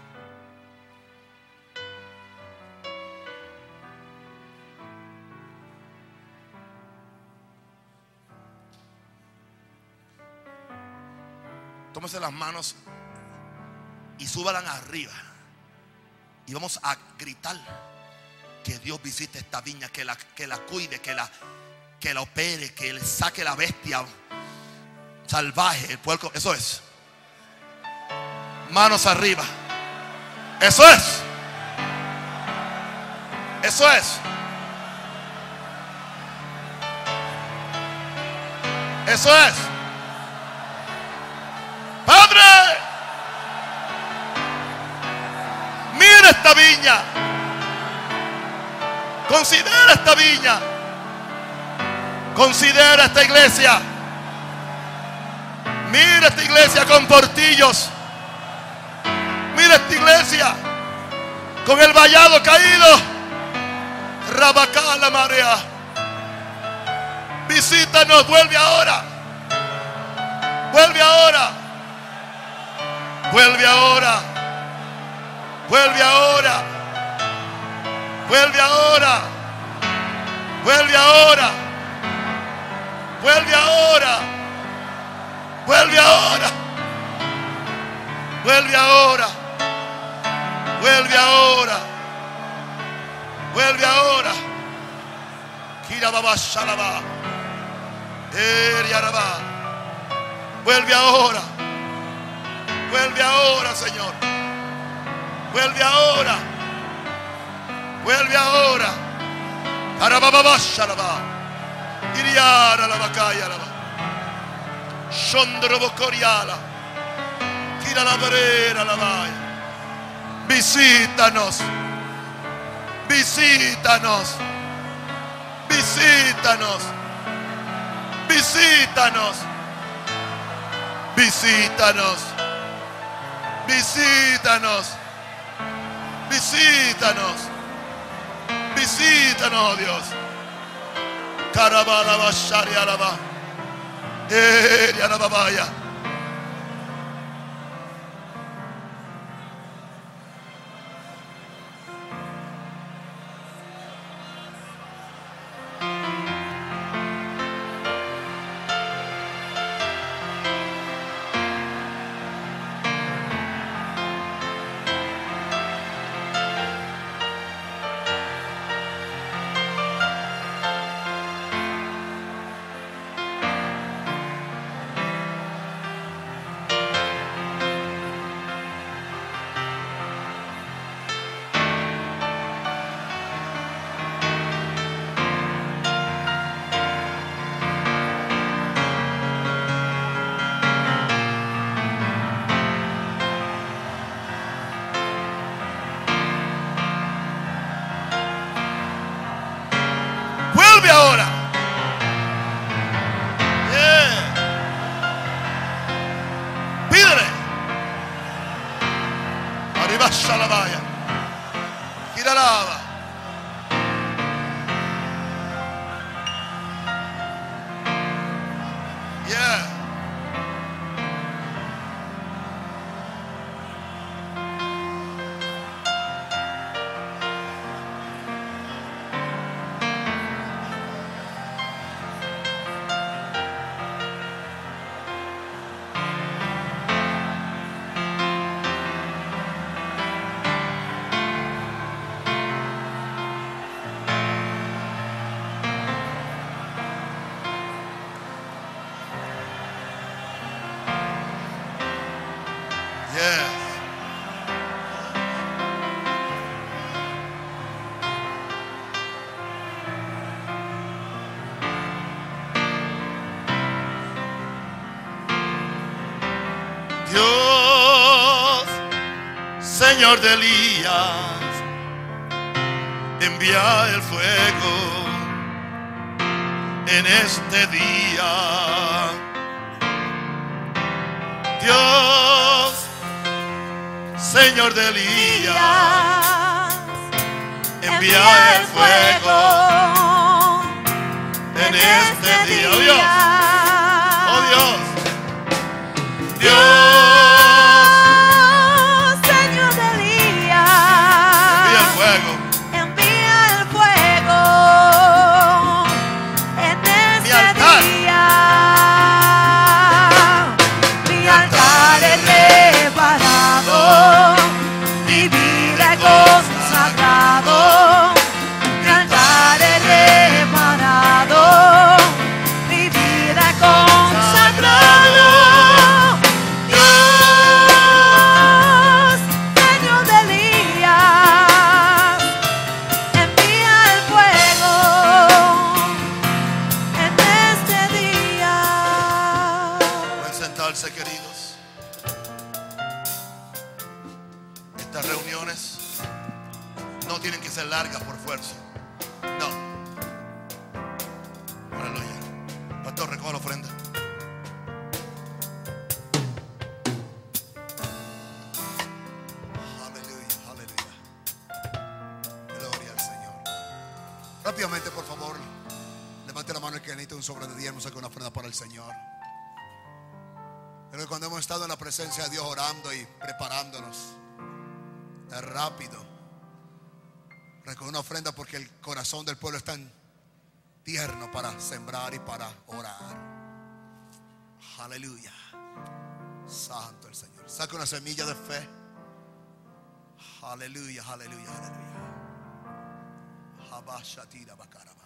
tómese las manos y súbalan arriba. Y vamos a gritar que Dios visite esta viña, que la, que la cuide, que la, que la opere, que le saque la bestia salvaje, el puerco. Eso es. Manos arriba. Eso es. Eso es. Eso es. Padre, mira esta viña. Considera esta viña. Considera esta iglesia. Mira esta iglesia con portillos. Mira esta iglesia con el vallado caído. Rabacá la marea. Visítanos, vuelve ahora. Vuelve ahora. Vuelve ahora. Vuelve ahora. Vuelve ahora. Vuelve ahora. Vuelve ahora. Vuelve ahora. Vuelve ahora. Vuelve ahora. Vuelve ahora. Kira baba shalaba. Vuelve ahora. Vuelve ahora, Señor. Vuelve ahora. Vuelve ahora. Arababa shalaba. Iriara la bacaya la Shondro bocoriala. Tira la barrera la vaya. Visítanos. Visítanos. Visítanos. Visítanos. Visítanos. Visítanos. Visítanos. Visítanos, Dios. Carabala bashari alaba. Eri alababaya. Señor de Elías, envía el fuego en este día. Dios, Señor de Elías, envía el fuego en este día. Oh Dios, oh Dios, Dios,
presencia Dios orando y preparándonos, rápido. Recoge una ofrenda porque el corazón del pueblo es tan tierno para sembrar y para orar. Aleluya. Santo el Señor. Saca una semilla de fe. Aleluya, aleluya, aleluya. Bakaraba.